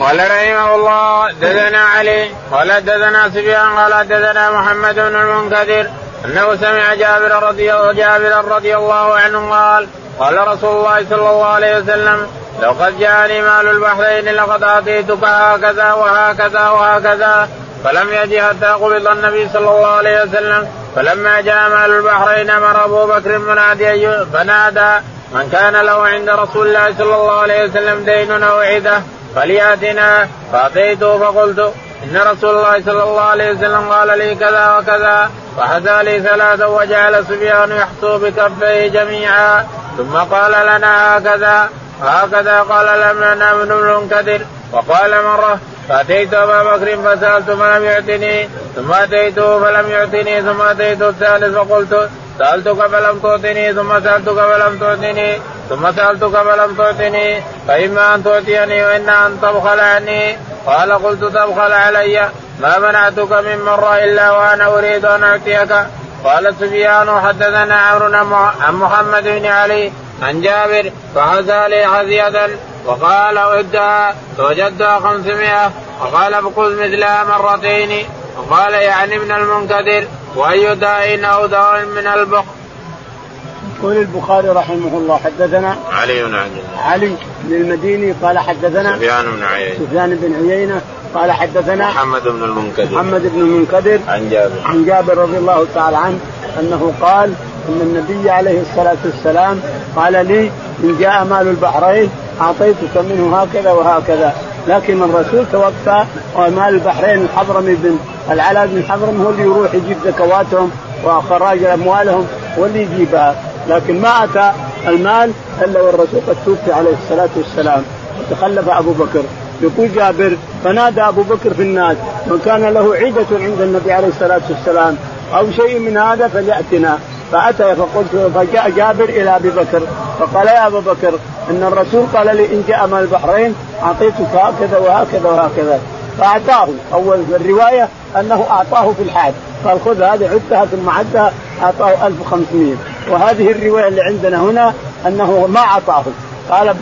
Speaker 1: قال رحمه الله دثنا علي قال دثنا سفيان قال دثنا محمد بن المنكدر أنه سمع جابر رضي جابر رضي الله عنه قال قال رسول الله صلى الله عليه وسلم لو قد جاءني مال البحرين لقد اعطيتك هكذا وهكذا وهكذا فلم يجي حتى قبض النبي صلى الله عليه وسلم فلما جاء مال البحرين أمر أبو بكر منادي فنادى من كان له عند رسول الله صلى الله عليه وسلم دين أو عدة؟ فلياتنا فأتيته فقلت إن رسول الله صلى الله عليه وسلم قال لي كذا وكذا وحدا لي ثلاثا وجعل سفيان يحصو بكفيه جميعا ثم قال لنا هكذا هكذا قال لنا ابن المنكدر وقال مرة فأتيت أبا بكر فسألت فلم يعطني ثم اتيته فلم يعطني ثم أتيت الثالث فقلت سألتك فلم تعطني ثم سألتك فلم تعطني ثم سألتك فلم تعطني فاما أن تعطيني واما أن تبخل عني. قال قلت تبخل علي ما منعتك من مرة إلا وأنا أريد أن أعطيك. قال سفيان حدثنا عمرو عن محمد بن علي عن جابر فحزى لي حزية وقال ودها فوجدتها خمسمائة. وقال فخذ مثلها مرتين. وقال يعني ابن المنكدر وأي داء أو داء من البخ.
Speaker 2: يقول البخاري رحمه الله حدثنا
Speaker 1: علي بن عبد
Speaker 2: علي بن المديني قال حدثنا
Speaker 1: سفيان بن عيينة.
Speaker 2: سفيان بن عيينة قال حدثنا
Speaker 1: محمد بن المنكدر.
Speaker 2: محمد بن المنكدر
Speaker 1: عن جابر.
Speaker 2: عن جابر رضي الله تعالى عنه أنه قال إن النبي عليه الصلاة والسلام قال لي إن جاء مال البحرين أعطيتك منه هكذا وهكذا لكن الرسول توفى ومال البحرين الحضرمي بن العلاء بن حضرم هو اللي يروح يجيب زكواتهم وخراج أموالهم واللي يجيبها. لكن ما أتى المال إلا والرسول قد توفي عليه الصلاة والسلام. وتخلف أبو بكر. يقول جابر فنادى أبو بكر في الناس من كان له عدة عند النبي عليه الصلاة والسلام أو شيء من هذا فليأتنا. فأتى فقلت فجاء جابر إلى أبي بكر فقال يا ابا بكر إن الرسول قال لي إن جاء من البحرين أعطيتك هكذا وهكذا وهكذا. فأعطاه. أول في الرواية أنه أعطاه في الحال قال خذ هذه عدتها ثم عدها أعطاه 1500 وهذه الرواية اللي عندنا هنا أنه ما أعطاه. قال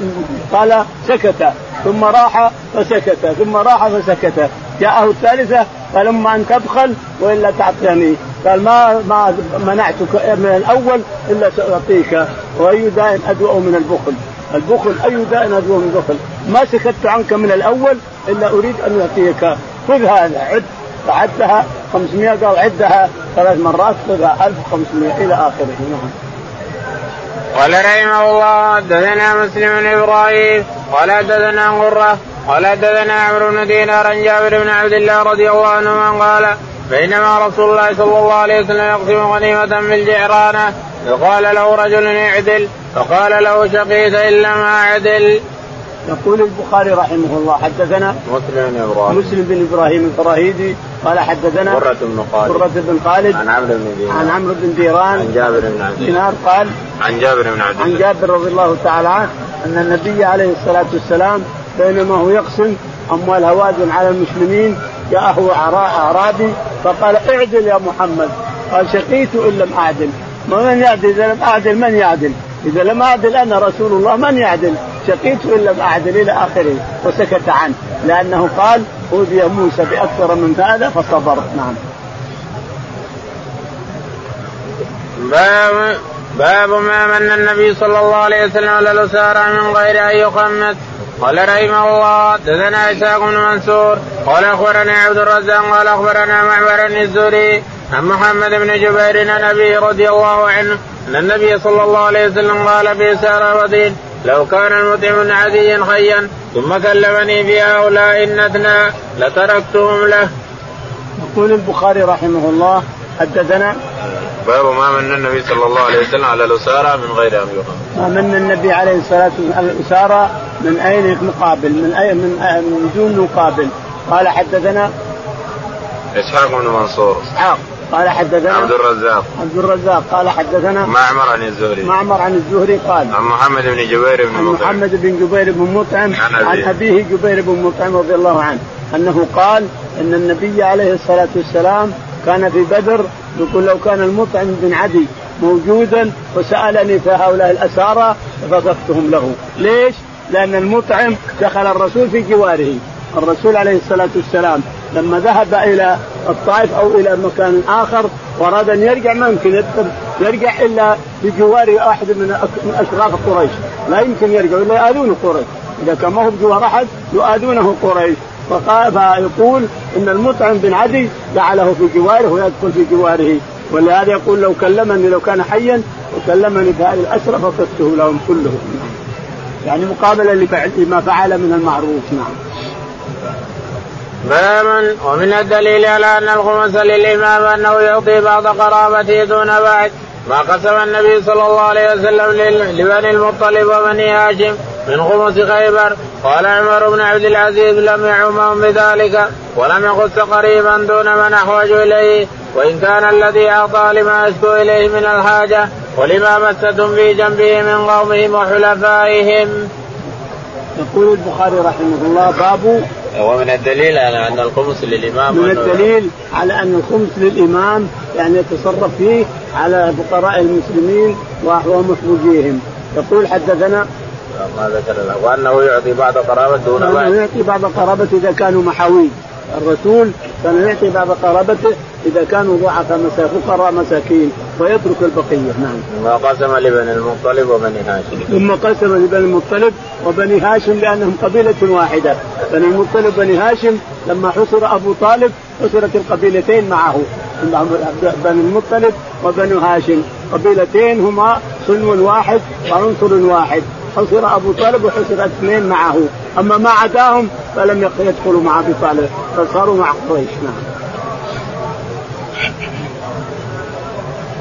Speaker 2: قال سكت ثم راح فسكت ثم راح فسكت. جاءه الثالثة قال أما أن تبخل وإلا تعطيني. قال ما ما منعتك من الأول إلا سأعطيك. وأي داء ادوء من البخل؟ البخل أي داء ادوء من البخل؟ ما سكت عنك من الأول إلا أريد أن أعطيك. خذ هذا عد. فعدها 500 قال عدها ثلاث مرات خذها 1500 إلى آخره نعم.
Speaker 1: قال رحمه الله حدثنا مسلم بن إبراهيم قال حدثنا قره قال حدثنا عمرو بن دينار عن جابر بن عبد الله رضي الله عنه قال بينما رسول الله صلى الله عليه وسلم يقسم غنيمة بالجعرانة فقال له رجل اعدل فقال له شقيت إن لم أعدل.
Speaker 2: يقول البخاري رحمه الله حدثنا
Speaker 1: مسلم بن إبراهيم.
Speaker 2: مسلم بن إبراهيم الفراهيدي قال حدثنا
Speaker 1: قرة بن خالد.
Speaker 2: قرة بن خالد.
Speaker 1: عن عمرو بن دينار.
Speaker 2: عن عمرو بن ديران.
Speaker 1: عن جابر بن عبد
Speaker 2: دينار قال
Speaker 1: عن جابر بن عبد
Speaker 2: عن جابر رضي الله تعالى عنه أن النبي عليه الصلاة والسلام بينما هو يقسم أموال هوازن على المسلمين جاءه أعرابي فقال اعدل يا محمد. قال شقيت إن لم أعدل. من يعدل؟ إذا لم أعدل من يعدل؟ إذا لم أعدل أنا رسول الله من يعدل؟ شقيت لم اعدل إلى آخره وسكت عنه. لأنه قال أوذي موسى بأكثر من هذا فصبر. نعم.
Speaker 1: باب باب ما من النبي صلى الله عليه وسلم على الأسارى من غير أن يخمس قال رحمه الله دثنا إسحاق بن منصور قال اخبرنا عبد الرزاق قال أخبرنا معمر بن الزهري عن محمد بن جبير عن ابي رضي الله عنه أن النبي صلى الله عليه وسلم قال في ودين لو كان المطعم عديا حيا ثم كلمني في هؤلاء النتنا لتركتهم له.
Speaker 2: يقول البخاري رحمه الله حدثنا
Speaker 1: باب ما من النبي صلى الله عليه وسلم على الأسارى من غير أن
Speaker 2: ما من النبي عليه الصلاة والسلام على الأسارى من أين مقابل؟ من أي من, من دون مقابل. قال حدثنا
Speaker 1: إسحاق بن منصور.
Speaker 2: إسحاق. قال حدثنا
Speaker 1: عبد الرزاق.
Speaker 2: عبد الرزاق قال حدثنا
Speaker 1: معمر عن الزهري.
Speaker 2: معمر عن الزهري قال
Speaker 1: عن محمد بن جبير بن
Speaker 2: مطعم. عن محمد بن جبير بن مطعم عن, أبيه. جبير بن مطعم رضي الله عنه أنه قال أن النبي عليه الصلاة والسلام كان في بدر يقول لو كان المطعم بن عدي موجودا وسألني في هؤلاء الأسارى فصفتهم له، ليش؟ لأن المطعم دخل الرسول في جواره، الرسول عليه الصلاة والسلام لما ذهب إلى الطائف أو إلى مكان آخر وأراد أن يرجع ما يمكن يرجع إلا بجوار واحد من اشراف قريش، لا يمكن يرجع إلا يؤذون قريش، إذا كان ما هو بجوار أحد يؤذونه قريش، فقال فيقول إن المطعم بن عدي جعله في جواره ويدخل في جواره. ولهذا يقول لو كلمني لو كان حيا وكلمني بهذه الاسرى فقدته لهم كلهم. يعني مقابلة لما فعل من المعروف نعم.
Speaker 1: باب ومن الدليل على أن الخمس للإمام أنه يعطي بعض قرابته دون بعد ما قسم النبي صلى الله عليه وسلم لبني المطلب وبني هاشم من خمس خيبر قال عمر بن عبد العزيز لم يعمهم بذلك ولم يخص قريبا دون من أحوج إليه وإن كان الذي أعطى لما يشكو إليه من الحاجة ولما مستهم في جنبه من قومهم وحلفائهم.
Speaker 2: يقول البخاري رحمه الله باب
Speaker 1: ومن الدليل على أن الخمس للإمام
Speaker 2: من الدليل على أن الخمس للإمام يعني يتصرف فيه على فقراء المسلمين ومخرجيهم يقول حدثنا
Speaker 1: ما ذكر وأنه يعطي بعض قرابته دون بعض.
Speaker 2: يعطي بعض قرابته إذا كانوا محاويج الرسول كان يعطي بعض قرابته إذا كانوا ضعفاء فقراء مساكين ويترك البقية. نعم.
Speaker 1: ثم قسم لبني المطلب وبني هاشم.
Speaker 2: ثم قسم لبني المطلب وبني هاشم لأنهم قبيلة واحدة، بني المطلب وبني هاشم لما حصر أبو طالب حصرت القبيلتين معه. بني المطلب وبني هاشم. قبيلتين هما صنو واحد وعنصر واحد. حصر أبو طالب وحصر اثنين معه. أما ما عداهم فلم يدخلوا مع أبي طالب فصاروا مع قريش. نعم.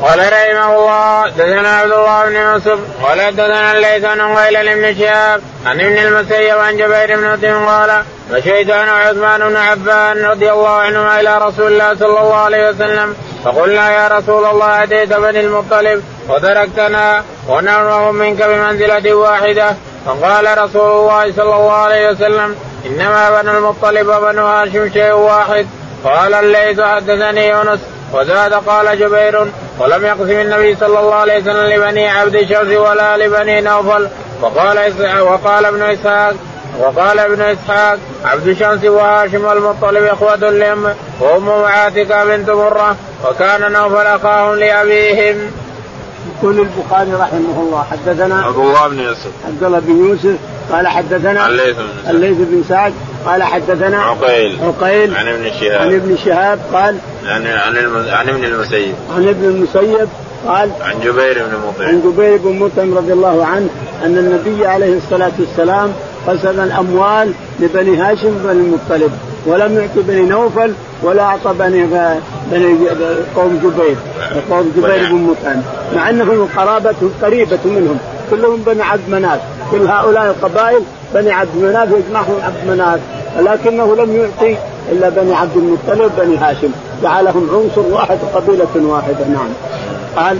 Speaker 1: قال رحمه الله دثنا عبد الله بن يوسف قال دثنا الليث عن غيل بن شهاب عن ابن المسيب عن جبير بن مطعم قال مشيت أنا وعثمان بن عفان رضي الله عنهما إلى رسول الله صلى الله عليه وسلم فقلنا يا رسول الله أتيت بني المطلب؟ وتركتنا ونحن منك بمنزلة واحدة. فقال رسول الله صلى الله عليه وسلم إنما بنو المطلب وبنو هاشم شيء واحد. قال الليث حدثني يونس. وزاد قال جبير ولم يقسم النبي صلى الله عليه وسلم لبني عبد شمس ولا لبني نوفل. وقال وقال ابن إسحاق وقال ابن إسحاق عبد شمس وهاشم والمطلب إخوة لأم وأم معاتكة بنت مرة. وكان نوفل أخاهم لأبيهم.
Speaker 2: يقول البخاري رحمه الله حدثنا
Speaker 1: عبد الله بن يوسف
Speaker 2: عبد الله بن يوسف قال حدثنا
Speaker 1: الليث بن
Speaker 2: الليث بن سعد قال حدثنا
Speaker 1: عقيل.
Speaker 2: عقيل
Speaker 1: عن ابن شهاب.
Speaker 2: عن ابن شهاب قال
Speaker 1: عن عن عن ابن المسيب.
Speaker 2: عن ابن المسيب قال
Speaker 1: عن جبير بن مطعم.
Speaker 2: عن جبير بن مطعم رضي الله عنه أن النبي عليه الصلاة والسلام قسم الأموال لبني هاشم بن المطلب. ولم يعطي بني نوفل ولا أعطى بني بني قوم جبير. قوم جبير بن مطعم. مع أنهم قرابه قريبة منهم. كلهم بني عبد مناف. كل هؤلاء القبائل بني عبد مناف يجمعهم عبد مناف. ولكنه لم يعطي إلا بني عبد المطلب بني هاشم. جعلهم عنصر واحد قبيلة واحدة. نعم. قال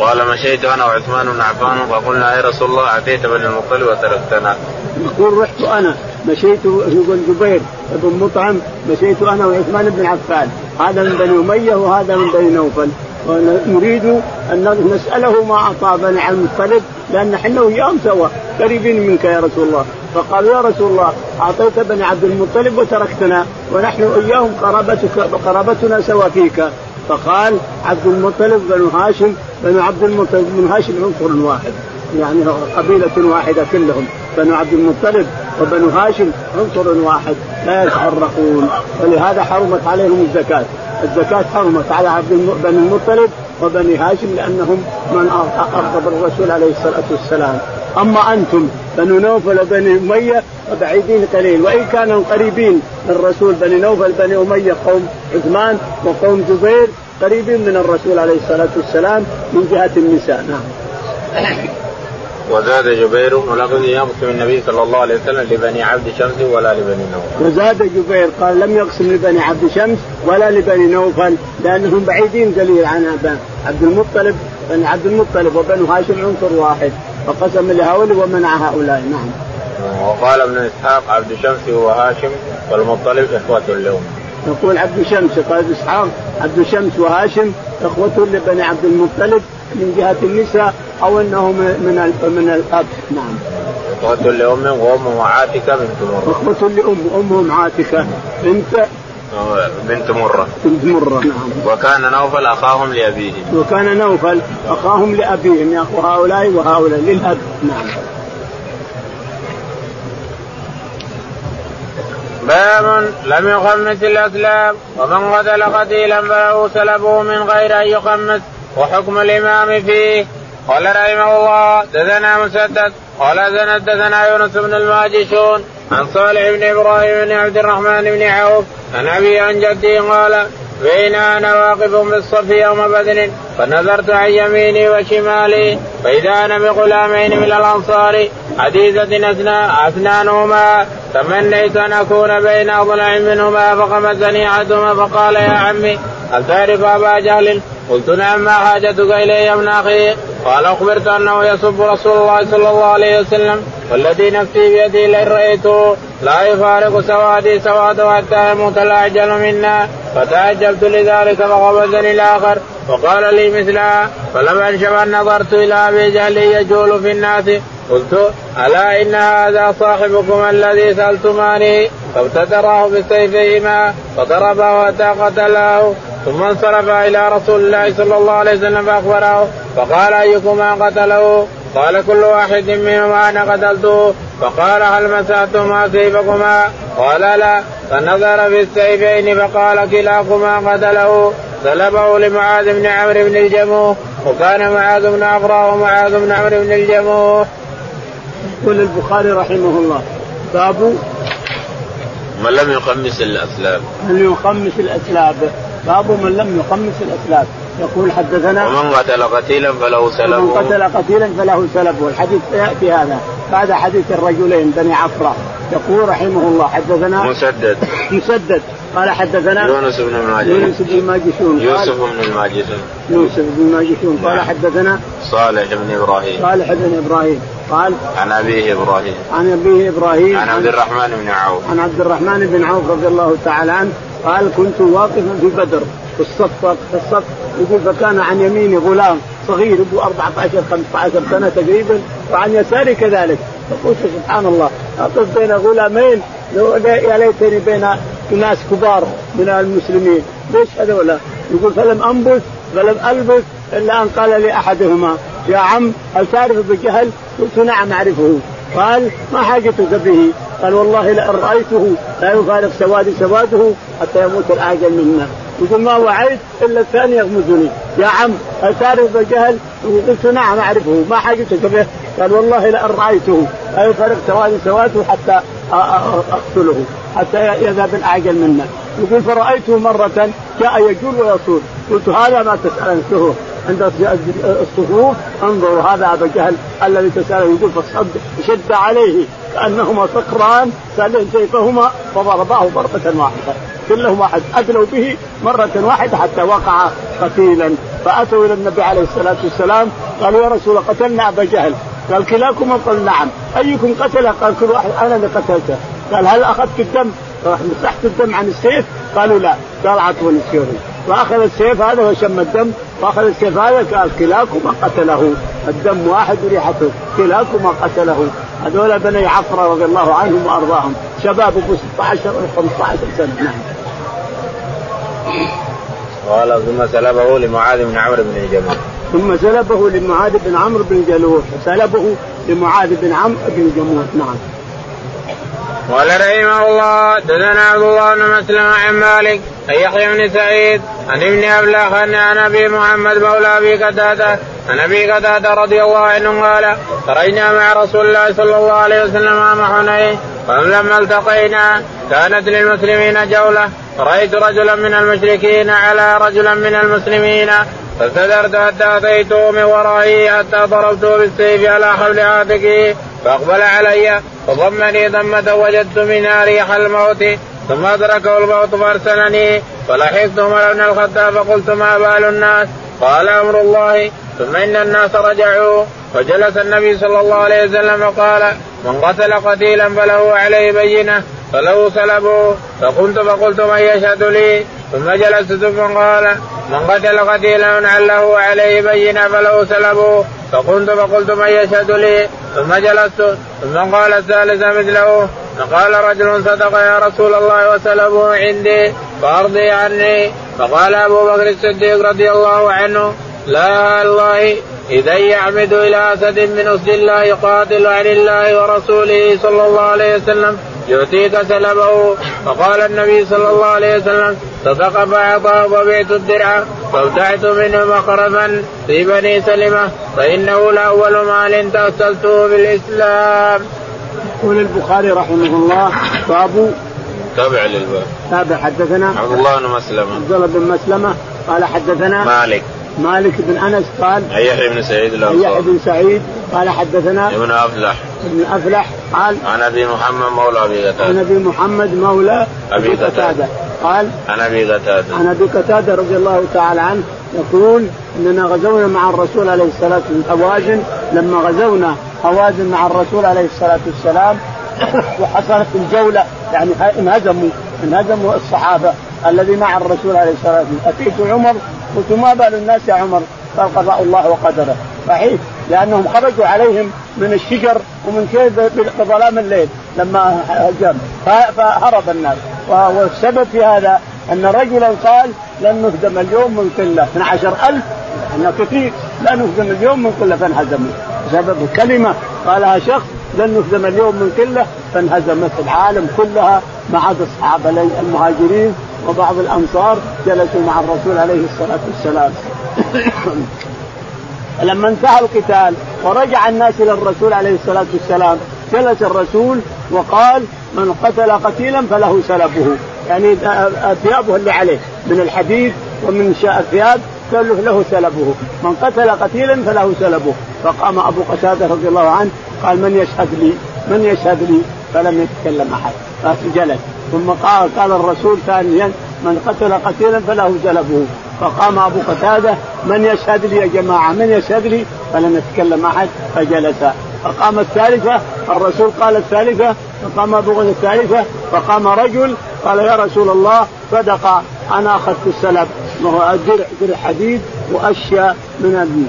Speaker 1: قال مشيت أنا وعثمان بن عفان فقلنا يا رسول الله أتيت بني المطلب وتركتنا.
Speaker 2: يقول رحت أنا مشيت يقول جبير بن مطعم مشيت أنا وعثمان بن عفان. هذا من بني أمية وهذا من بني نوفل. ونريد أن نسأله ما اعطى بني عبد المطلب لأن إحنا وياهم سوا قريبين منك يا رسول الله. فقالوا يا رسول الله أعطيت بني عبد المطلب وتركتنا ونحن اياهم قرابتك قرابتنا سوا فيك. فقال عبد المطلب بنو هاشم بنو عبد المطلب بن هاشم عنصر واحد. يعني قبيلة واحدة كلهم. بنو عبد المطلب وبنو هاشم عنصر واحد لا يتفرقون ولهذا حرمت عليهم الزكاة. الزكاة حرمت على عبد بني المطلب وبني هاشم لأنهم من أغضب الرسول عليه الصلاة والسلام. أما أنتم بنو نوفل وبني أمية فبعيدين قليل. وإن كانوا قريبين من الرسول بني نوفل بني أمية قوم عثمان وقوم جبير قريبين من الرسول عليه الصلاة والسلام من جهة النساء. نعم.
Speaker 1: وزاد جبير ولم يقسم النبي صلى الله عليه وسلم لبني عبد شمس ولا لبني نوفل.
Speaker 2: وزاد جبير قال لم يقسم لبني عبد شمس ولا لبني نوفل لأنهم بعيدين قليل عن عبد المطلب بني عبد المطلب وبنو هاشم عنصر واحد فقسم لهؤلاء ومنع هؤلاء نعم.
Speaker 1: وقال ابن إسحاق عبد شمس هو هاشم والمطلب إخوة لهم.
Speaker 2: يقول عبد شمس قال إسحاق عبد شمس وهاشم إخوة لبني عبد المطلب من جهة النساء أو إنه من من الأب. نعم.
Speaker 1: اخوة لأم وأمهم عاتكة بنت مرة.
Speaker 2: إخوة لأم وأمهم عاتكة. بنت؟
Speaker 1: بنت مرة.
Speaker 2: بنت مرة نعم.
Speaker 1: وكان نوفل أخاهم لأبيهم
Speaker 2: وكان نوفل أخاهم لأبيهم يا هؤلاء وهؤلاء للأب. نعم.
Speaker 1: باب لم يخمس الأسلام ومن قتل قتيلا فله سلبه من غير أن يخمس وحكم الإمام فيه. قال رحمه الله دثنا مسدد قال دثنا يونس بن الماجشون عن صالح بن إبراهيم بن عبد الرحمن بن عوف عن أبي عن جدي قال بين أنا واقف بالصف يوم بدر فنظرت عن يميني وشمالي فإذا أنا بغلامين من الأنصار حديثة أثناء أثنانهما تمنيت أن أكون بين أضلع منهما فغمزني أحدهما فقال يا عمي هل تعرف أبا جهل؟ قلت نعم ما حاجتك إلي يا ابن أخي. قال أخبرت أنه يسب رسول الله صلى الله عليه وسلم والذي نفسي بيدي لئن رايته لا يفارق سوادي سواده حتى يموت الاعجل منا. فتعجبت لذلك فغمزني الآخر. وقال لي مثلها فلم انشب أن نظرت إلى أبي جهل يجول في الناس. قلت ألا إن هذا صاحبكم الذي سألتماني؟ فابتدراه بسيفهما فضربه حتى قتله ثم انصرف إلى رسول الله صلى الله عليه وسلم فأخبره فقال أيكما قتله؟ قال كل واحد منهما أنا قتلته فقال هل مساتما سيفكما؟ قال لا فنظر في السيفين فقال كلاكما قتله سلبه لمعاذ بن عمرو بن الجموح وكان معاذ بن عفراء ومعاذ بن عمرو بن الجموح.
Speaker 2: يقول البخاري رحمه الله باب
Speaker 1: من لم يخمس الاسلام
Speaker 2: من يخمس الأسلاب باب من لم يخمس الاسلاب يقول حدثنا
Speaker 1: ومن قتل قتيلا فله سلبه
Speaker 2: ومن قتل قتيلا فله سلبه والحديث يأتي هذا. بعد حديث الرجلين ابني عفراء. يقول رحمه الله حدثنا
Speaker 1: مسدد.
Speaker 2: مسدد. قال حدثنا
Speaker 1: يونس بن الماجشون
Speaker 2: يونس بن الماجشون.
Speaker 1: يوسف بن الماجشون.
Speaker 2: يوسف بن الماجشون. قال نعم. حدثنا
Speaker 1: صالح بن إبراهيم.
Speaker 2: صالح بن إبراهيم. قال
Speaker 1: عن أبيه إبراهيم.
Speaker 2: عن أبيه إبراهيم.
Speaker 1: عن عبد الرحمن بن عوف.
Speaker 2: عن عبد الرحمن بن عوف رضي الله تعالى عنه. قال كنت واقفا في بدر في الصف في الصف يقول فكان عن يميني غلام صغير ابو 14 15 سنة تقريبا وعن يساري كذلك فقلت سبحان الله أقف بين غلامين يا ليتني بين ناس كبار من المسلمين ليش هذولا؟ يقول فلم أنبث فلم ألبث إلا أن قال لي احدهما يا عم هل تعرف بجهل؟ قلت نعم أعرفه قال ما حاجتك به؟ قال والله لئن رأيته لا يفارق سوادي سواده حتى يموت الاعجل منا يقول ما وعيت إلا الثاني يغمزني يا عم هل تعرف الجهل؟ قلت نعم أعرفه ما حاجتك به؟ قال والله لئن رأيته لا يفارق سوادي سواده حتى أقتله حتى يذهب الاعجل منا يقول فرأيته مرة جاء يجول ويصول قلت هذا ما تسالته عند الصفوف انظروا هذا أبا جهل الذي تساله يقول فصد شد عليه كأنهما صقران سالين سيفهما فضرباه ضربة واحدة. كلهم واحد. أدلوا به مرة واحدة حتى وقع قتيلا. فأتوا إلى النبي عليه الصلاة والسلام قالوا يا رسول قتلنا أبا جهل. قال كلاكم؟ قال نعم. أيكم قتله؟ قال كل واحد أنا اللي قتلته. قال هل أخذت الدم؟ مسحت الدم عن السيف؟ قالوا لا. قال اعطوني السيف. فاخذ السيف هذا وشم الدم. واخذ السيف هذا قال كلاكما قتله. الدم واحد وريحته كلاكما قتله. هذول بني عفرة رضي الله عنهم وأرضاهم. شباب أبو 16 و 15 سنة. نعم.
Speaker 1: قال ثم سلبه لمعاذ بن عمرو بن الجمل
Speaker 2: ثم سلبه لمعاذ بن عمرو بن جلوح. سلبه لمعاذ بن عمرو بن جموح نعم.
Speaker 1: قال رحمه الله دثنا عبد الله بن مسلم عن مالك عن يحيى بن سعيد عن ابن ابلغ عن أبي محمد مولى أبي قتادة عن أبي قتادة رضي الله عنه قال خرجنا مع رسول الله صلى الله عليه وسلم عام حنين فلما التقينا كانت للمسلمين جولة رأيت رجلا من المشركين على رجلا من المسلمين فاستدرت حتى اتيته من ورائي حتى ضربته بالسيف على حبل عاتقه فأقبل علي فضمني ضمة وجدت منها ريح الموت ثم أدركه الموت فأرسلني فلحقت عمر بن الخطاب فقلت ما بال الناس؟ قال أمر الله ثم إن الناس رجعوا. فجلس النبي صلى الله عليه وسلم وقال من قتل قتيلا فله عليه بينة. فله سلبه فقمت فقلت من يشهد لي؟ ثم جلست ثم قال من قتل قتيلا له عليه بينة فله سلبه فقمت فقلت من يشهد لي؟ ثم جلست. ثم قال الثالث مثله فقال رجل صدق يا رسول الله وسلبه عندي فأرضي عني. فقال أبو بكر الصديق رضي الله عنه لا الله إذا يعمد إلى أسد من أسد الله يقاتل عن الله ورسوله صلى الله عليه وسلم. يؤتيك سلبه. فقال النبي صلى الله عليه وسلم صدق فاعطاه وبعت الدرع فابتعت منه مخرفا في بني سلمة فإنه لأول مال تغسلته بالإسلام.
Speaker 2: يقول البخاري رحمه الله باب
Speaker 1: تابع للباب.
Speaker 2: تابع حدثنا
Speaker 1: عبد الله بن مسلمة.
Speaker 2: عبد الله بن مسلمة قال حدثنا
Speaker 1: مالك.
Speaker 2: مالك بن أنس قال
Speaker 1: يحيى بن سعيد
Speaker 2: الانصاري يحيى بن سعيد قال حدثنا
Speaker 1: ابن افلح
Speaker 2: ابن أفلح قال
Speaker 1: عن أبي محمد مولى أبي قتادة.
Speaker 2: عن أبي محمد مولى أبي قتادة. قال
Speaker 1: عن أبي قتادة.
Speaker 2: عن أبي قتادة رضي الله تعالى عنه يقول إننا غزونا مع الرسول عليه الصلاة والسلام هوازن لما غزونا هوازن مع الرسول عليه الصلاة والسلام وحصلت الجولة يعني انهزموا انهزموا الصحابة. الذي مع الرسول عليه الصلاة والسلام. أتيت عمر قلت ما بال الناس يا عمر؟ قال قضاء الله وقدره. صحيح لأنهم خرجوا عليهم من الشجر ومن كيف بظلام الليل لما هجم فهرب الناس. والسبب في هذا أن رجلا قال لن نهدم اليوم من قلة. 12000 إحنا كثير. لن نهدم اليوم من قلة فانهزموا. بسبب كلمه قالها شخص لن نهزم اليوم من قلة فانهزمت العالم كلها ما عدا الصحابه المهاجرين. وبعض الأنصار جلسوا مع الرسول عليه الصلاة والسلام. لما انتهى القتال ورجع الناس إلى الرسول عليه الصلاة والسلام جلس الرسول وقال من قتل قتيلا فله سلبه. يعني ثيابه اللي عليه من الحديد ومن الثياب له سلبه. من قتل قتيلا فله سلبه. فقام أبو قتادة رضي الله عنه قال من يشهد لي؟ من يشهد لي؟ فلم يتكلم أحد. فجلس ثم قال قال الرسول ثانيا من قتل قتيلا فله سلبه فقام أبو قتادة من يشهد لي يا جماعة؟ من يشهد لي؟ فلم يتكلم أحد فجلس. فقام الثالثة الرسول قال الثالثة فقام أبو الثالثة فقام رجل قال يا رسول الله صدق أنا أخذت السلب وهو درع درع حديد وأشياء من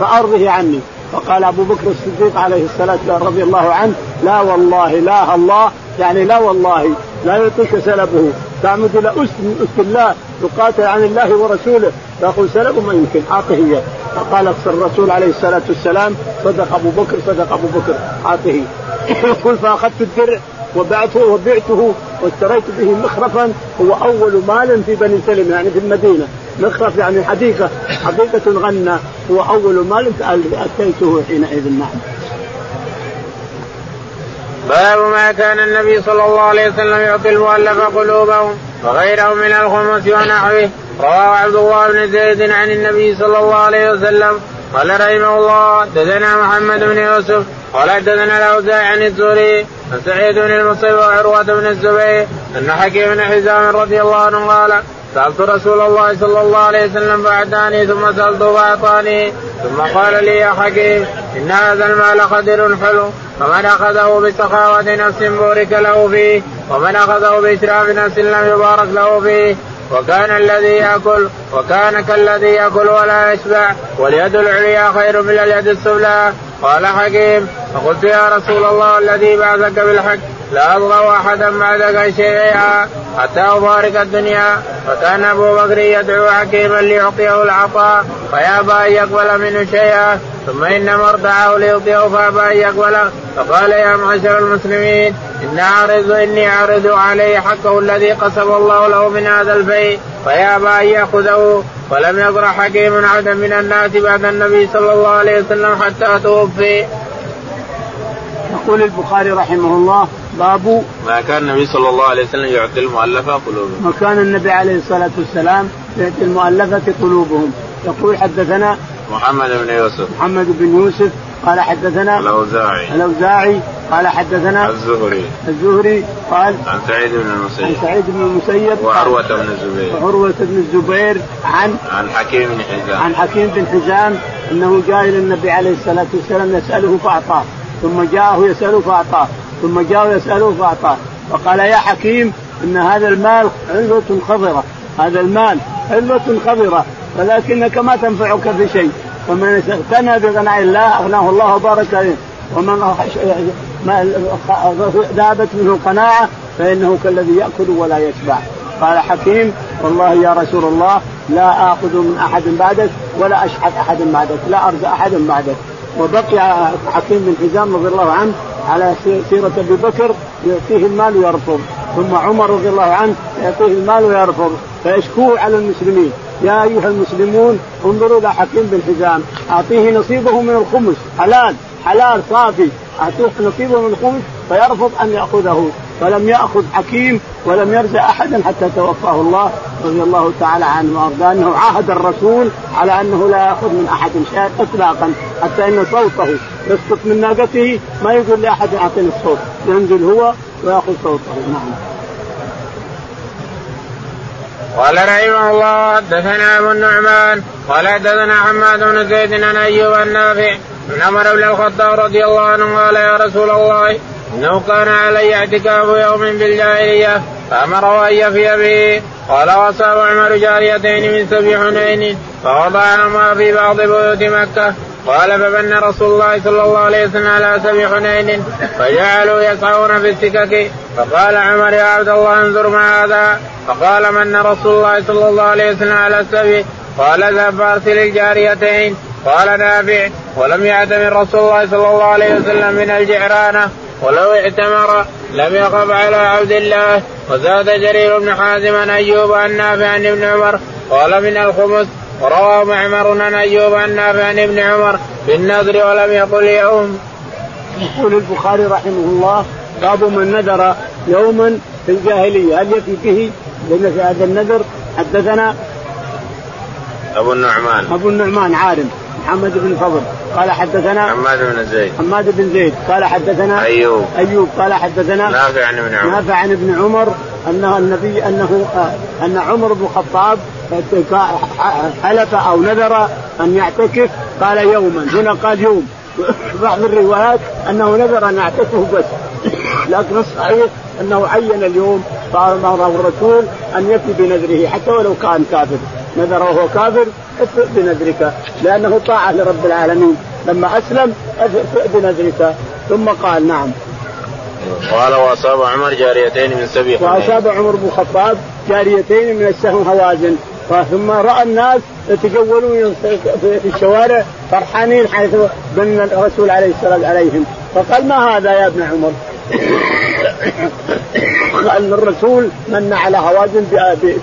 Speaker 2: فأرضه عني. فقال أبو بكر الصديق عليه الصلاة والسلام رضي الله عنه لا والله لا الله يعني لا والله لا يعطيك سلبه. تعمد إلى اسم الله تقاتل عن الله ورسوله. تاخذ سلبه ما يمكن أعطه إياه. فقال الرسول عليه الصلاة والسلام صدق أبو بكر صدق أبو بكر أعطه. يقول فأخذت الدرع وبعته وبعته واشتريت به مخرفا. هو أول مال في بني سلم يعني في المدينة. مخرف يعني حديقة حديقة غنى هو أول مال أتيته حينئذ. نعم.
Speaker 1: باب ما كان النبي صلى الله عليه وسلم يعطي المؤلف قلوبهم وغيره من الخمس ونحوه. رواه عبد الله بن زيد عن النبي صلى الله عليه وسلم قال رحمه الله دثنا محمد بن يوسف قال دثنا الأوزاعي عن الزهري عن سعيد بن المصيب وعروه بن الزبير أن حكيم بن حزام رضي الله عنه قال سألت رسول الله صلى الله عليه وسلم فاعطاني ثم سالته فأعطاني ثم قال لي يا حكيم إن هذا المال خدر حلو فمن أخذه بسخاوة نفس بورك له فيه ومن أخذه بإسراف نفس لم يبارك له فيه وكان الذي ياكل وكان كالذي يأكل ولا يشبع واليد العليا خير من اليد السفلى قال حكيم فقلت يا رسول الله الذي بعثك بالحق. لا أبغى أحدا بعدك شيئا. حتى أبارك الدنيا. فكان أبو بكر يدعو حكيما ليعطيه العطاء فيابى أن يقبل منه شيئا. ثم إن مرضعه ليعطيه فأبى أن يقبله فقال يا معشر المسلمين إن أعرض إني أعرض عليه حقه الذي قسم الله له من هذا البيت فيابى أن يأخذه. ولم يقرأ حكيم عبدا من الناس بعد النبي صلى الله عليه وسلم حتى توفي.
Speaker 2: يقول البخاري رحمه الله باب
Speaker 1: ما كان النبي صلى الله عليه وسلم يعطي المؤلفة قلوبهم.
Speaker 2: ما كان النبي عليه الصلاة والسلام يعطي المؤلفة قلوبهم. يقول حدثنا
Speaker 1: محمد بن يوسف.
Speaker 2: محمد بن يوسف قال حدثنا
Speaker 1: الأوزاعي.
Speaker 2: الأوزاعي قال حدثنا
Speaker 1: الزهري.
Speaker 2: الزهري قال
Speaker 1: عن سعيد بن المسيب.
Speaker 2: عن سعيد بن المسيب
Speaker 1: وعروة بن الزبير.
Speaker 2: وعروة بن الزبير عن
Speaker 1: عن حكيم بن حزام.
Speaker 2: عن حكيم بن حزام أنه جاء إلى النبي عليه الصلاة والسلام يسأله فأعطاه ثم جاءه يسأله فأعطاه. ثم جاءه يساله فأعطاه. فقال يا حكيم إن هذا المال علوة خضرة. هذا المال علوة خضرة. ولكنك ما تنفعك في شيء. ومن اغتنى بغناء الله أغناه الله وبارك عليه. ومن ذهبت منه القناعه فإنه كالذي يأكل ولا يشبع. قال حكيم والله يا رسول الله لا آخذ من أحد بعدك ولا أشحت أحد بعدك. لا ارزق أحد بعدك. وبقي حكيم بن حزام رضي الله عنه على سيرة أبي بكر يعطيه المال ويرفض. ثم عمر رضي الله عنه يعطيه المال ويرفض. فيشكوه على المسلمين. يا أيها المسلمون انظروا إلى حكيم بن حزام. أعطيه نصيبه من الخمس. حلال. حلال صافي. أعطيه نصيبه من الخمس فيرفض أن يأخذه. فلم يأخذ حكيم ولم يرزق أحدا حتى توفاه الله رضي الله تعالى عنه وأرضاه. أنه عاهد الرسول على أنه لا يأخذ من أحد شيئا إطلاقا حتى أن صوته يسقط من ناقته ما يقول لأحد أعطني الصوت ينزل هو ويأخذ صوته. نعم.
Speaker 1: قال رحمه الله حدثنا أبو النعمان قال حدثنا حماد بن زيد عن أيوب النافع من عمر بن الخطاب رضي الله عنه قال يا رسول الله انه كان علي اعتكاف يوم بالجاهلية فأمره أن يفي به. قال واصاب عمر جاريتين من سبي حنين فوضعهما في بعض بيوت مكة. قال فبن رسول الله صلى الله عليه وسلم على سبي حنين فجعلوا يسعون في السكك. فقال عمر يا عبد الله انظر ما هذا. فقال من رسول الله صلى الله عليه وسلم على السبي؟ قال اذهب فارسل الجاريتين. قال نافع. ولم يعتمر رسول الله صلى الله عليه وسلم من الجعرانة. ولو اعتمر لم يقف على عبد الله. وزاد جرير بن حازم عن أيوب عن نافع عن ابن عمر. قال من الخمس ورواه معمر عن أيوب عن نافع عن ابن عمر. بالنذر ولم يقل يوم.
Speaker 2: يقول البخاري رحمه الله باب من نذر يوما في الجاهلية. هل يفي به؟ في هذا النذر حدثنا
Speaker 1: أبو النعمان.
Speaker 2: أبو النعمان عارم محمد بن فضل. قال حدثنا
Speaker 1: حماد بن زيد.
Speaker 2: حماد بن زيد. قال حدثنا
Speaker 1: أيوب.
Speaker 2: أيوب. قال حدثنا
Speaker 1: نافع عن ابن عمر.
Speaker 2: نافع عن ابن عمر أنه النبي أنه آه، أن عمر بن الخطاب حلف أو نذر أن يعتكف قال يوما. هنا قال يوم. بعض الروايات أنه نذر أن يعتكف بس. لكن الصحيح أنه عين اليوم فامره الرسول أن يفي بنذره حتى ولو كان كافر نذر وهو كافر افئ بنذرك لأنه طاعة لرب العالمين. لما أسلم افئ بنذرك. ثم قال نعم.
Speaker 1: قال وأصاب عمر جاريتين من سبي
Speaker 2: وأصاب عمر بن الخطاب جاريتين من السهم هوازن. ثم رأى الناس يتجولون في الشوارع فرحانين حيث بن الرسول عليه الصلاة عليهم. فقال ما هذا يا ابن عمر؟ ان الرسول من على هوازن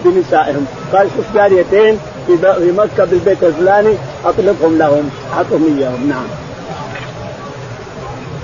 Speaker 2: بنسائهم. قال شوف جاريتين في مكة بالبيت الفلاني أطلقهم لهم أعطهم إياهم. نعم.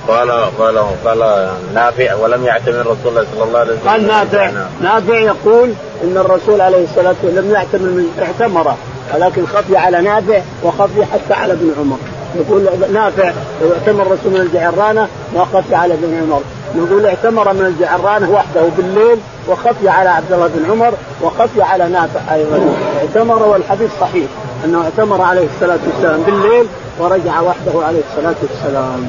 Speaker 1: قال قال قال نافع ولم يعتمر رسول الله صلى الله عليه وسلم.
Speaker 2: قال نافع. نافع يقول إن الرسول عليه الصلاة والسلام لم يعتمر من اعتمر ولكن خفي على نافع وخفي حتى على ابن عمر. يقول نافع اعتمر الرسول من الجعرانة ما خفي على ابن عمر. نقول اعتمر من الجعرانه وحده بالليل وخفي على عبد الله بن عمر وخفي على نافع أيضا اعتمر والحديث صحيح أنه اعتمر عليه الصلاة والسلام بالليل ورجع وحده عليه الصلاة والسلام.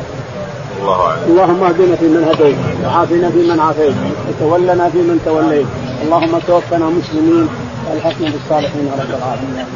Speaker 1: الله.
Speaker 2: اللهم اهدنا فيمن هديت وعافنا فيمن عافيت وتولنا فيمن توليت اللهم توفنا مسلمين وألحقنا بالصالحين يا رب العالمين.